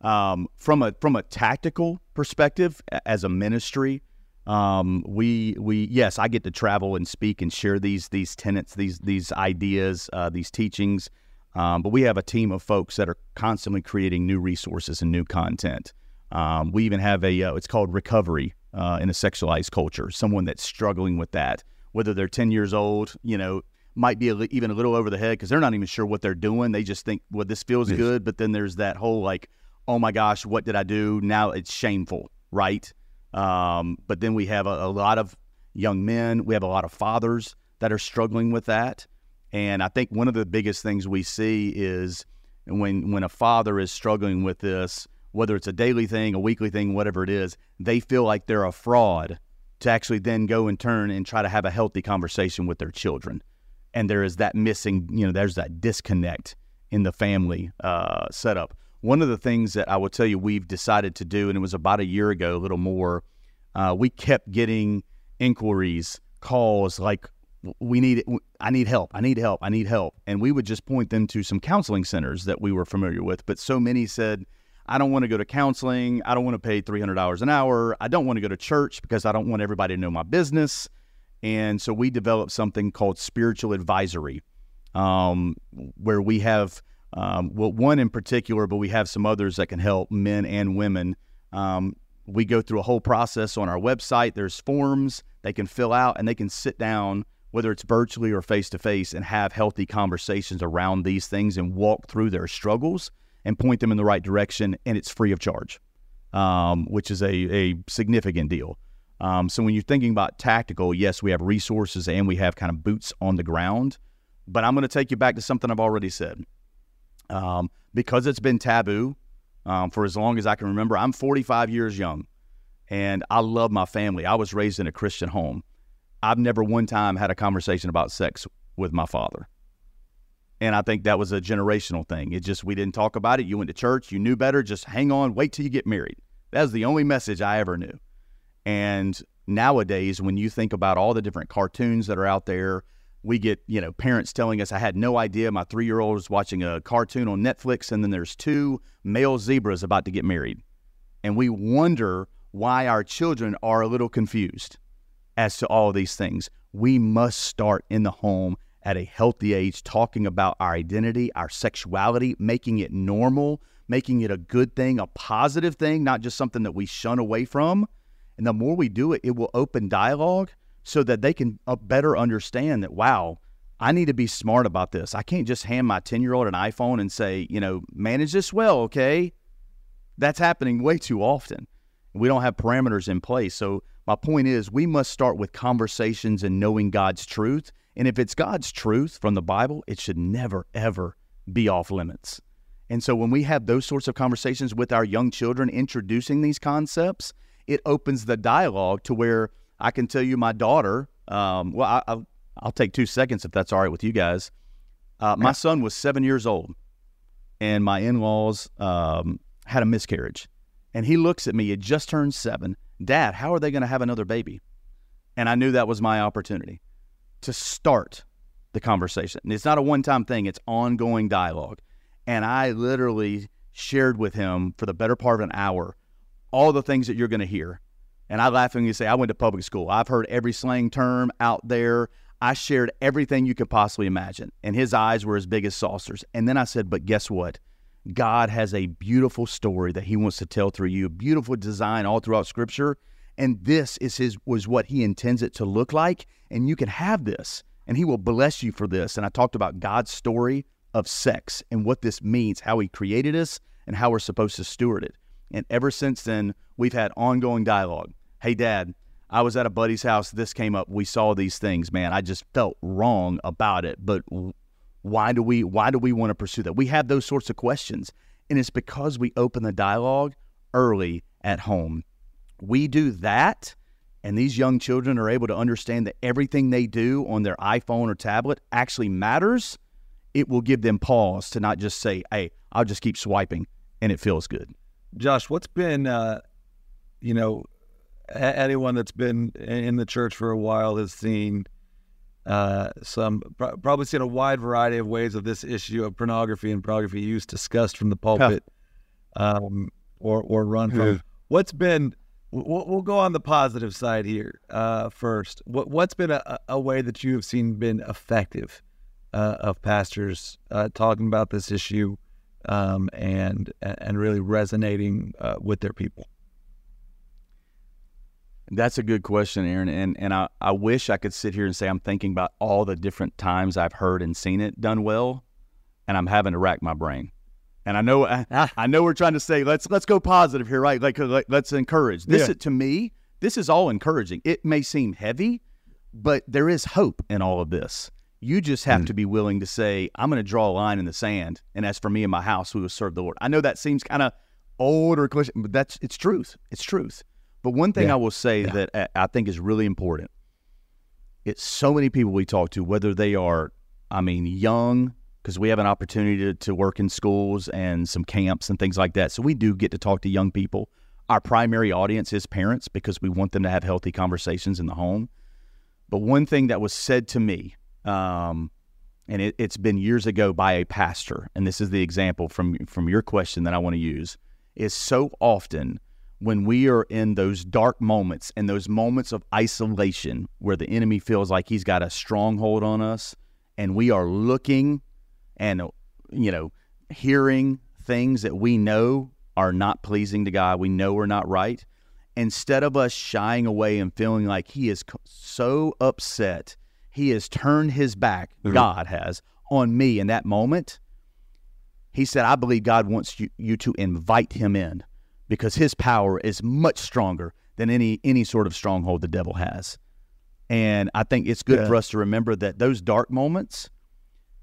Um, from a from a tactical perspective, as a ministry, um, we we yes, I get to travel and speak and share these these tenets, these these ideas, uh, these teachings. Um, but we have a team of folks that are constantly creating new resources and new content. Um, we even have a uh, it's called recovery uh, in a sexualized culture. Someone that's struggling with that, whether they're ten years old, you know, might be a, even a little over the head because they're not even sure what they're doing. They just think, well, this feels yes. good, but then there's that whole like, oh my gosh, what did I do? Now it's shameful, right? Um, but then we have a, a lot of young men. We have a lot of fathers that are struggling with that. And I think one of the biggest things we see is when when a father is struggling with this, whether it's a daily thing, a weekly thing, whatever it is, they feel like they're a fraud to actually then go and turn and try to have a healthy conversation with their children. And there is that missing, you know, there's that disconnect in the family uh, setup. One of the things that I will tell you we've decided to do, and it was about a year ago, a little more, uh, we kept getting inquiries, calls like, we need I need help. I need help. I need help. And we would just point them to some counseling centers that we were familiar with. But so many said, I don't want to go to counseling. I don't want to pay $300 an hour. I don't want to go to church because I don't want everybody to know my business. And so we developed something called spiritual advisory, um, where we have, um, well, one in particular, but we have some others that can help men and women. Um, we go through a whole process on our website. There's forms they can fill out and they can sit down, whether it's virtually or face to face, and have healthy conversations around these things and walk through their struggles and point them in the right direction, and it's free of charge, um, which is a, a significant deal. Um, so when you're thinking about tactical, yes, we have resources and we have kind of boots on the ground. But I'm going to take you back to something I've already said. Um, because it's been taboo um, for as long as I can remember, I'm 45 years young and I love my family. I was raised in a Christian home. I've never one time had a conversation about sex with my father. And I think that was a generational thing. It just, we didn't talk about it. You went to church, you knew better. Just hang on, wait till you get married. That was the only message I ever knew. And nowadays, when you think about all the different cartoons that are out there, we get, you know, parents telling us, I had no idea my three year old was watching a cartoon on Netflix, and then there's two male zebras about to get married. And we wonder why our children are a little confused as to all these things. We must start in the home at a healthy age talking about our identity, our sexuality, making it normal, making it a good thing, a positive thing, not just something that we shun away from. And the more we do it, it will open dialogue so that they can uh, better understand that, wow, I need to be smart about this. I can't just hand my 10 year old an iPhone and say, you know, manage this well, okay? That's happening way too often. We don't have parameters in place. So, my point is, we must start with conversations and knowing God's truth and if it's God's truth from the Bible, it should never, ever be off limits. And so when we have those sorts of conversations with our young children, introducing these concepts, it opens the dialogue to where I can tell you my daughter, um, well, I, will I'll take two seconds if that's all right with you guys. Uh, my son was seven years old, and my in laws um, had a miscarriage. And he looks at me, he just turned seven. Dad, how are they going to have another baby? And I knew that was my opportunity to start the conversation. And it's not a one time thing, it's ongoing dialogue. And I literally shared with him for the better part of an hour all the things that you're going to hear. And I laughingly say, I went to public school. I've heard every slang term out there. I shared everything you could possibly imagine. And his eyes were as big as saucers. And then I said, But guess what? God has a beautiful story that he wants to tell through you, a beautiful design all throughout scripture and this is his was what he intends it to look like and you can have this and he will bless you for this. And i talked about god's story of sex and what this means how he created us and how we're supposed to steward it. And ever since then we've had ongoing dialogue. Hey dad i was at a buddy's house. This came up. We saw these things man. I just felt wrong about it. But why do we why do we want to pursue that? We have those sorts of questions. And it's because we open the dialogue early at home we do that, and these young children are able to understand that everything they do on their iPhone or tablet actually matters, it will give them pause to not just say, hey, I'll just keep swiping and it feels good. Josh, what's been, uh, you know, anyone that's been in the church for a while has seen uh, some, probably seen a wide variety of ways of this issue of pornography and pornography use discussed from the pulpit. um, or or run from. What's been we'll, go on the positive side here uh, first. What what's been a, a way that you have seen been effective uh, of pastors uh, talking about this issue um, and and really resonating uh, with their people? That's a good question, Aaron. And and I, I wish I could sit here and say I'm thinking about all the different times I've heard and seen it done well, and I'm having to rack my brain. And I know I, I know we're trying to say let's let's go positive here, right? Like, like let's encourage. This Yeah. to me, this is all encouraging. It may seem heavy, but there is hope in all of this. You just have to be willing to say, I'm going to draw a line in the sand, and as for me and my house, we will serve the Lord. I know that seems kind of old or cliche, but that's it's truth. It's truth. But one thing Yeah. I will say that uh, I think is really important. It's so many people we talk to, whether they are, I mean, young, because we have an opportunity to, to work in schools and some camps and things like that. So we do get to talk to young people. Our primary audience is parents because we want them to have healthy conversations in the home. But one thing that was said to me, um, and it, it's been years ago by a pastor, and this is the example from from your question that I want to use, is so often when we are in those dark moments and those moments of isolation where the enemy feels like he's got a stronghold on us, and we are looking and you know hearing things that we know are not pleasing to God, we know we're not right. Instead of us shying away and feeling like he is so upset, he has turned his back, mm-hmm. God has, on me in that moment. He said, I believe God wants you, you to invite him in because his power is much stronger than any any sort of stronghold the devil has. And I think it's good Yeah. for us to remember that those dark moments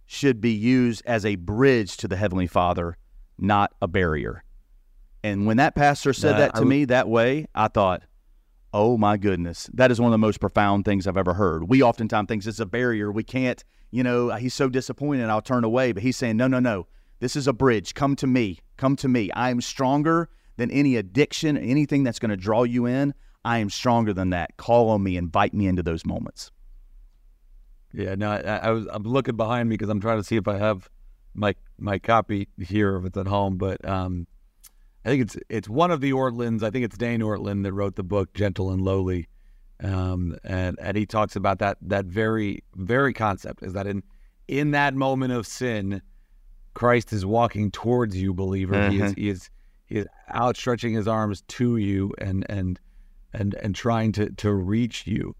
should be used as a bridge to the Heavenly Father, not a barrier. And when that pastor said Yeah, that to I- me that way, I thought, oh my goodness, that is one of the most profound things I've ever heard. We oftentimes think it's a barrier. We can't, you know, he's so disappointed, I'll turn away. But he's saying, no, no, no. This is a bridge. Come to me. Come to me. I am stronger than any addiction, anything that's going to draw you in. I am stronger than that. Call on me, invite me into those moments. Yeah, no, I, I was I'm looking behind me because I'm trying to see if I have my my copy here if it's at home, but um, I think it's it's one of the Ortlunds. I think it's Dane Ortlund that wrote the book Gentle and Lowly, um, and and he talks about that that very very concept is that in in that moment of sin, Christ is walking towards you, believer. He is he is he is outstretching his arms to you and and and and trying to to reach you.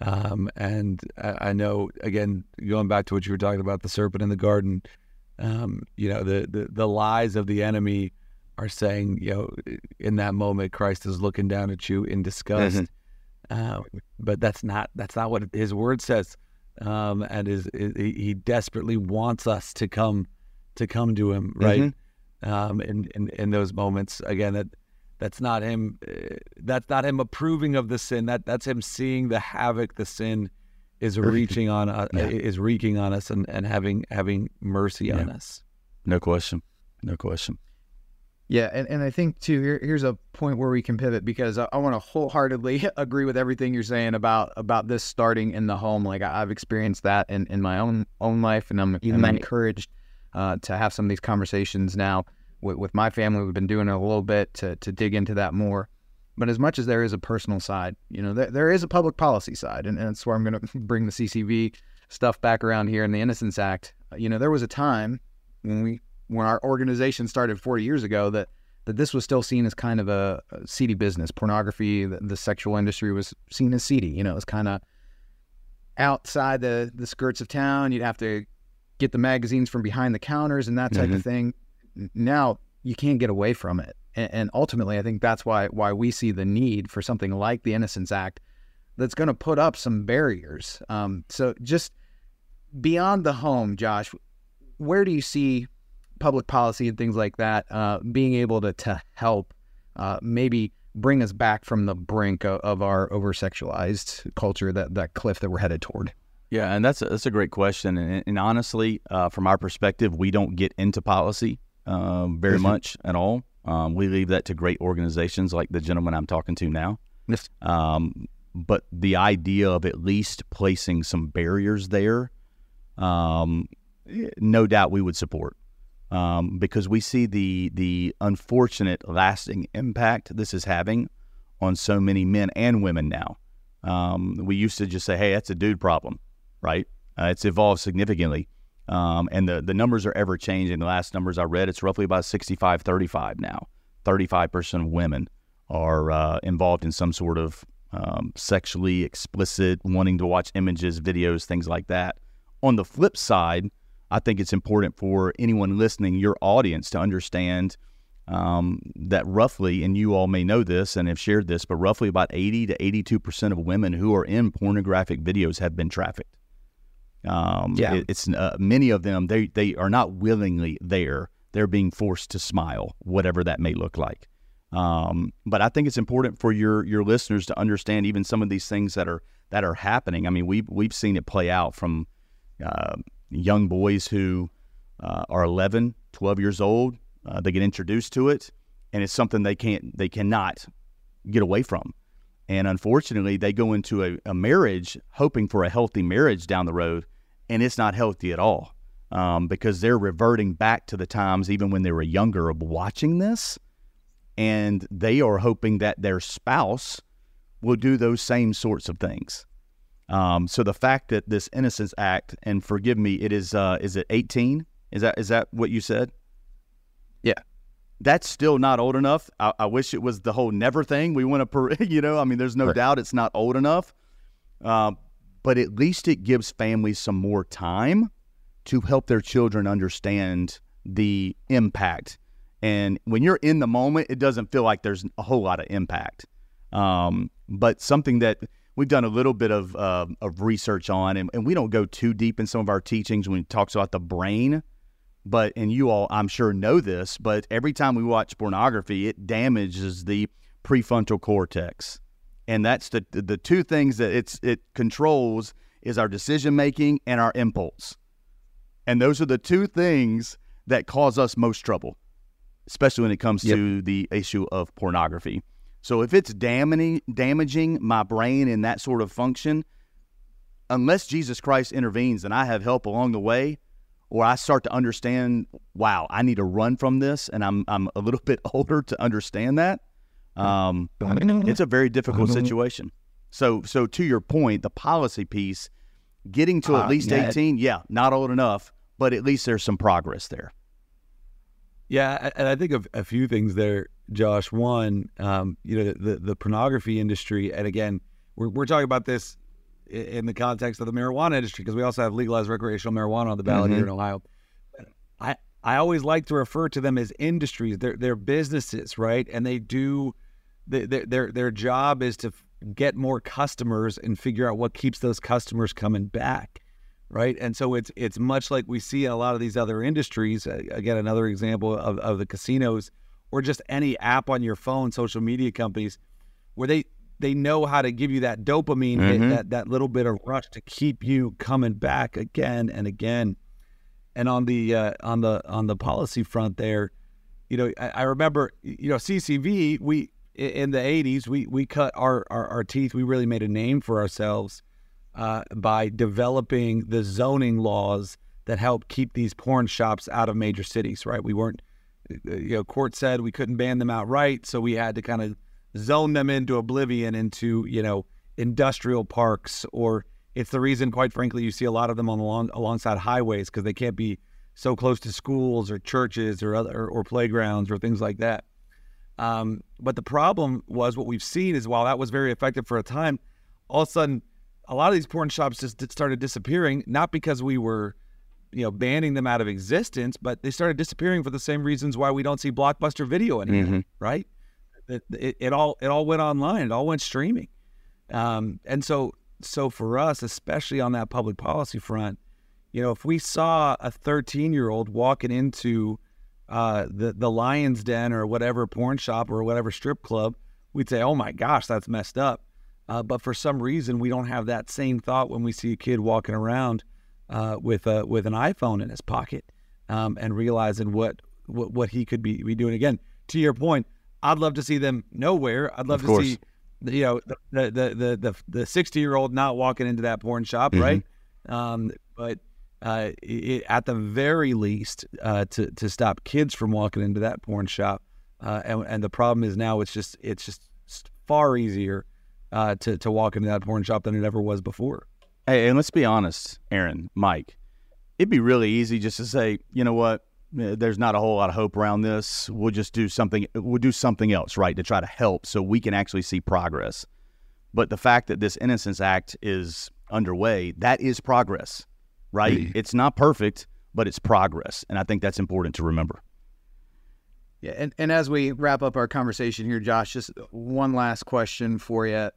Um, and I, I know again, going back to what you were talking about, the serpent in the garden. Um, you know, the, the the lies of the enemy are saying, you know, in that moment, Christ is looking down at you in disgust. Uh, but that's not that's not what His Word says. Um, and is, is he he desperately wants us to come to come to Him, right? Um, in, in in those moments, again, that that's not him. Uh, that's not him approving of the sin. That that's him seeing the havoc the sin is reaching on uh, is wreaking on us and, and having having mercy on us. No question. No question. Yeah, and, and I think too here, here's a point where we can pivot because I, I want to wholeheartedly agree with everything you're saying about about this starting in the home. Like I, I've experienced that in, in my own own life, and I'm, I'm encouraged uh, to have some of these conversations now with, with my family. We've been doing it a little bit to to dig into that more. But as much as there is a personal side, you know, there, there is a public policy side, and, and that's where I'm going to bring the CCV stuff back around here in the Innocence Act. You know, there was a time when we when our organization started 40 years ago that that this was still seen as kind of a, a seedy business. Pornography, the, the sexual industry was seen as seedy. You know, it was kind of outside the the skirts of town. You'd have to get the magazines from behind the counters and that type of mm-hmm. thing. Now you can't get away from it, and, and ultimately, I think that's why why we see the need for something like the Innocence Act that's going to put up some barriers. Um, so just beyond the home, Josh, where do you see public policy and things like that uh, being able to, to help uh, maybe bring us back from the brink of, of our over sexualized culture, that, that cliff that we're headed toward? Yeah, and that's a, that's a great question. And, and honestly, uh, from our perspective, we don't get into policy um, very much at all. Um, we leave that to great organizations like the gentleman I'm talking to now. Yes. Um, but the idea of at least placing some barriers there, um, no doubt we would support. um, because we see the the unfortunate lasting impact this is having on so many men and women now. Um, we used to just say, "Hey, that's a dude problem," right? Uh, it's evolved significantly, um, and the the numbers are ever changing. The last numbers I read, it's roughly about 65-35 now. Thirty-five percent of women are uh, involved in some sort of um, sexually explicit, wanting to watch images, videos, things like that. On the flip side, I think it's important for anyone listening, your audience, to understand um, that roughly, and you all may know this and have shared this, but roughly about 80 to 82% of women who are in pornographic videos have been trafficked. Um, Yeah. it- it's uh, many of them, they, they are not willingly there. They're being forced to smile, whatever that may look like. Um, but I think it's important for your your listeners to understand even some of these things that are that are happening. I mean, we've we've seen it play out from uh, young boys who uh, are 11, 12 years old. Uh, they get introduced to it, and it's something they can't they cannot get away from. And unfortunately, they go into a, a marriage hoping for a healthy marriage down the road, and it's not healthy at all um, because they're reverting back to the times even when they were younger of watching this and they are hoping that their spouse will do those same sorts of things. Um, so the fact that this Innocence Act, and forgive me, it is uh, is it eighteen? Is that is that what you said? Yeah. That's still not old enough. I, I wish it was the whole never thing. We want to, per, you know, I mean, there's no Right. doubt it's not old enough. Uh, but at least it gives families some more time to help their children understand the impact. And when you're in the moment, it doesn't feel like there's a whole lot of impact. Um, but something that we've done a little bit of, uh, of research on, and, and we don't go too deep in some of our teachings when it talks about the brain. But, and you all, I'm sure, know this, but every time we watch pornography, it damages the prefrontal cortex. And that's the the two things that it's it controls is our decision making and our impulse. And those are the two things that cause us most trouble especially when it comes Yep. to the issue of pornography. So if it's damaging damaging my brain in that sort of function unless jesus christ intervenes and i have help along the way or i start to understand wow i need to run from this and i'm i'm a little bit older to understand that um, it's a very difficult situation. So, so to your point, the policy piece, getting to Uh, at least yeah. eighteen, yeah, not old enough, but at least there's some progress there. Yeah, and I think of a few things there, Josh. One, um, you know, the, the pornography industry, and again, we're, we're talking about this in the context of the marijuana industry because we also have legalized recreational marijuana on the ballot here mm-hmm. in Ohio. I I always like to refer to them as industries. They're they're businesses, right? And they do they- their their their job is to get more customers and figure out what keeps those customers coming back right? And so it's it's much like we see in a lot of these other industries. Again, another example of, of the casinos, or just any app on your phone, social media companies, where they they know how to give you that dopamine hit, Mhm. that that little bit of rush to keep you coming back again and again. And on the uh, on the on the policy front, there, you know, I, I remember, you know, CCV. We in the '80s, we we cut our, our our teeth. We really made a name for ourselves uh, by developing the zoning laws that help keep these porn shops out of major cities. Right? We weren't, you know, court said we couldn't ban them outright, so we had to kind of zone them into oblivion, into you know, industrial parks, or it's the reason, quite frankly, you see a lot of them on along alongside highways because they can't be so close to schools or churches or other or, playgrounds or things like that. Um, but the problem was what we've seen is while that was very effective for a time, all of a sudden, a lot of these porn shops just started disappearing, not because we were, you know, banning them out of existence, but they started disappearing for the same reasons why we don't see blockbuster video anymore, right? It, it, it all it all went online, it all went streaming, um, and so so for us, especially on that public policy front, you know, if we saw a 13 year old walking into uh, the the Lions Den or whatever porn shop or whatever strip club, we'd say, "Oh my gosh, that's messed up." Uh, but for some reason, we don't have that same thought when we see a kid walking around uh, with a with an iPhone in his pocket um, and realizing what, what what he could be, be doing. Again, to your point, I'd love to see them nowhere. I'd love Of to course. see the- you know the the the the the sixty year old not walking into that porn shop, Mhm. right? Um, but uh, it, at the very least, uh, to to stop kids from walking into that porn shop. Uh, and, and the problem is now it's just it's just far easier uh, to to walk into that porn shop than it ever was before. Hey, and let's be honest, Aaron, Mike. It'd be really easy just to say, you know what? Eh, there's not a whole lot of hope around this. We'll just do something. We'll do something else, right, to try to help, so we can actually see progress. But the fact that this Innocence Act is underway, that is progress right? Mm-hmm. It's not perfect, but it's progress. And I think that's important to remember. Yeah. And, and as we wrap up our conversation here, Josh, just one last question for you.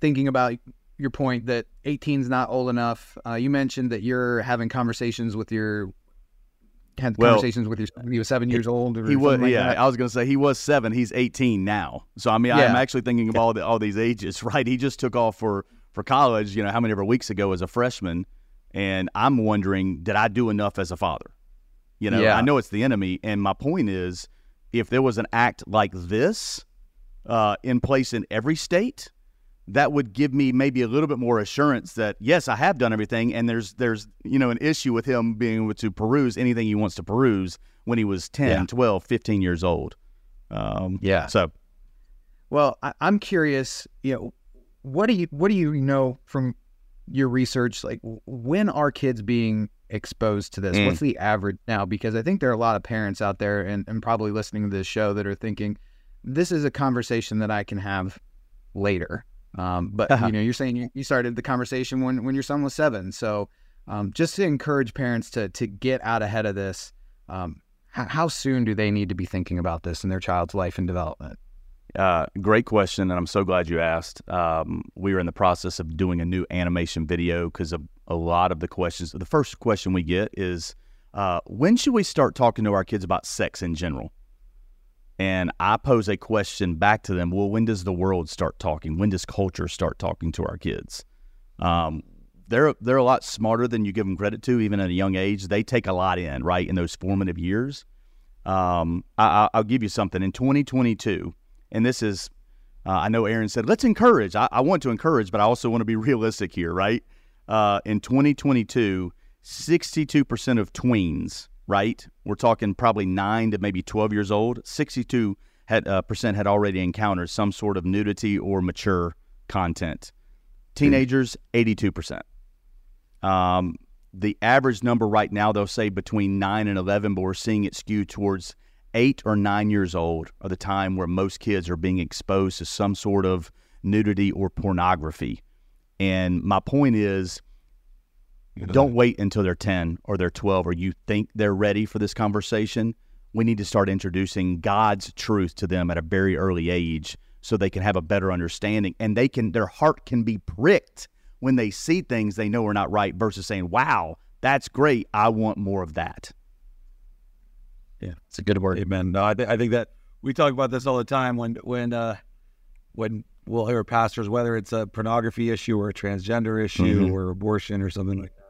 Thinking about your point that 18 is not old enough, uh, you mentioned that you're having conversations with your had well, conversations with your he was seven years old. he was, like yeah. That. I was going to say he was seven. He's eighteen now. So I mean, yeah. I'm actually thinking of all the, all these ages, right? He just took off for for college. You know, how many ever weeks ago as a freshman, and I'm wondering, did I do enough as a father? You know, yeah. I know it's the enemy. And my point is, if there was an act like this uh, in place in every state, that would give me maybe a little bit more assurance that yes, I have done everything, and there's there's you know an issue with him being able to peruse anything he wants to peruse when he was 10, yeah. 12, 15 years old. Um, yeah. So, well, I, I'm curious. You know, what do you what do you know from your research like when are kids being exposed to this mm. what's the average now because i think there are a lot of parents out there and, and probably listening to this show that are thinking this is a conversation that i can have later um, but you know you're saying you, you, started the conversation when, when your son was seven so um, just to encourage parents to to get out ahead of this um, how, how soon do they need to be thinking about this in their child's life and development uh, great question, and I'm so glad you asked. Um, we are in the process of doing a new animation video because of a lot of the questions. The first question we get is, uh, when should we start talking to our kids about sex in general? And I pose a question back to them. Well, when does the world start talking? When does culture start talking to our kids? Um, they're they're a lot smarter than you give them credit to, even at a young age. They take a lot in, right, in those formative years. Um, I, will give you something. In 2022, and this is, uh, I know Aaron said, let's encourage. I, I, want to encourage, but I also want to be realistic here, right? Uh, in 2022, 62% of tweens, right? We're talking probably nine to maybe 12 years old. 62 had, uh, percent had already encountered some sort of nudity or mature content. Teenagers, 82%. Um, the average number right now, they'll say between 9 and 11, but we're seeing it skew towards eight or nine years old are the time where most kids are being exposed to some sort of nudity or pornography. And my point is, don't wait until they're 10 or they're 12 or you think they're ready for this conversation. We need to start introducing God's truth to them at a very early age so they can have a better understanding and they can their heart can be pricked when they see things they know are not right versus saying, "Wow, that's great. I want more of that." Yeah, it's a good word. Amen. No, I, th- I think that we talk about this all the time when when uh, when we'll hear pastors, whether it's a pornography issue or a transgender issue mm-hmm. or abortion or something like that,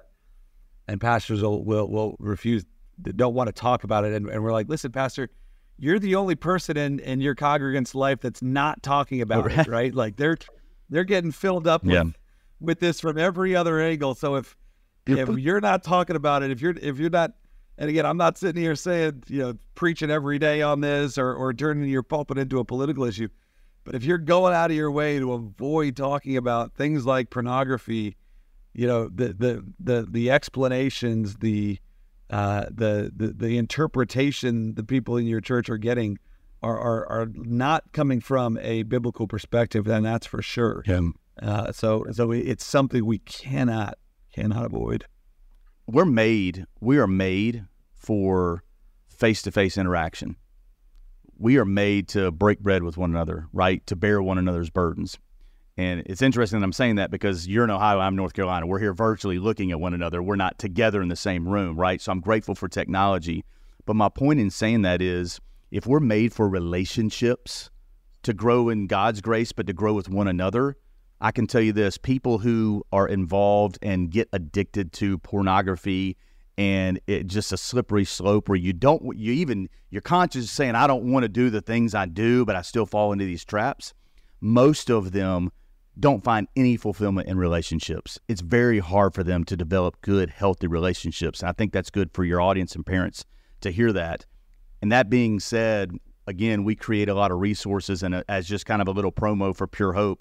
and pastors will will, will refuse, don't want to talk about it, and, and we're like, listen, pastor, you're the only person in in your congregant's life that's not talking about oh, it, right? Like they're they're getting filled up with, yeah. with this from every other angle. So if if you're not talking about it, if you're if you're not and again, I'm not sitting here saying, you know, preaching every day on this or, or turning your pulpit into a political issue. But if you're going out of your way to avoid talking about things like pornography, you know, the the the the explanations, the uh, the, the the interpretation the people in your church are getting are, are are not coming from a biblical perspective, then that's for sure. Yeah. Uh, so so it's something we cannot cannot avoid. We're made. We are made for face to face interaction. We are made to break bread with one another, right? To bear one another's burdens. And it's interesting that I'm saying that because you're in Ohio, I'm North Carolina. We're here virtually looking at one another. We're not together in the same room, right? So I'm grateful for technology. But my point in saying that is if we're made for relationships to grow in God's grace, but to grow with one another, I can tell you this people who are involved and get addicted to pornography and it just a slippery slope where you don't you even your conscience is saying I don't want to do the things I do, but I still fall into these traps. Most of them don't find any fulfillment in relationships. It's very hard for them to develop good, healthy relationships. And I think that's good for your audience and parents to hear that. And that being said, again, we create a lot of resources, and uh, as just kind of a little promo for pureHOPE,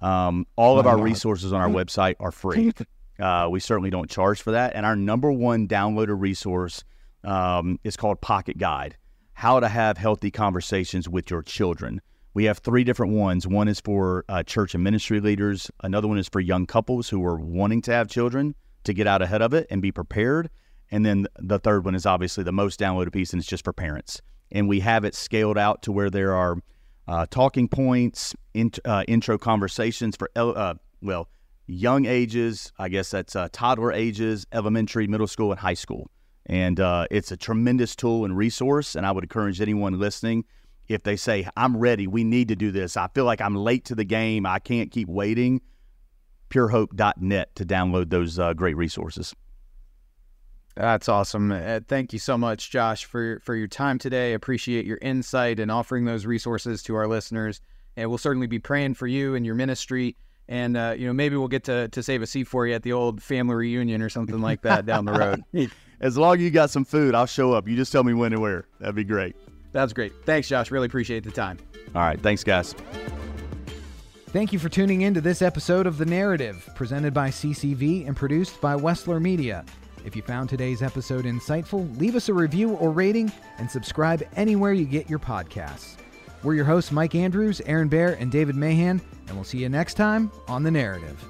um, all of our resources on our website are free. Uh, we certainly don't charge for that. And our number one downloaded resource um, is called Pocket Guide How to Have Healthy Conversations with Your Children. We have three different ones. One is for uh, church and ministry leaders, another one is for young couples who are wanting to have children to get out ahead of it and be prepared. And then the third one is obviously the most downloaded piece, and it's just for parents. And we have it scaled out to where there are uh, talking points, int- uh, intro conversations for, uh, well, young ages. I guess that's uh, toddler ages, elementary, middle school, and high school. And uh, it's a tremendous tool and resource. And I would encourage anyone listening if they say, I'm ready, we need to do this. I feel like I'm late to the game. I can't keep waiting. Purehope.net to download those uh, great resources. That's awesome. Uh, thank you so much, Josh, for for your time today. Appreciate your insight and offering those resources to our listeners. And we'll certainly be praying for you and your ministry. And uh, you know, maybe we'll get to to save a seat for you at the old family reunion or something like that down the road. As long as you got some food, I'll show up. You just tell me when and where. That'd be great. That's great. Thanks, Josh. Really appreciate the time. All right. Thanks, guys. Thank you for tuning in to this episode of The Narrative, presented by CCV and produced by Wessler Media. If you found today's episode insightful, leave us a review or rating and subscribe anywhere you get your podcasts. We're your hosts, Mike Andrews, Aaron Baer, and David Mahan, and we'll see you next time on The Narrative.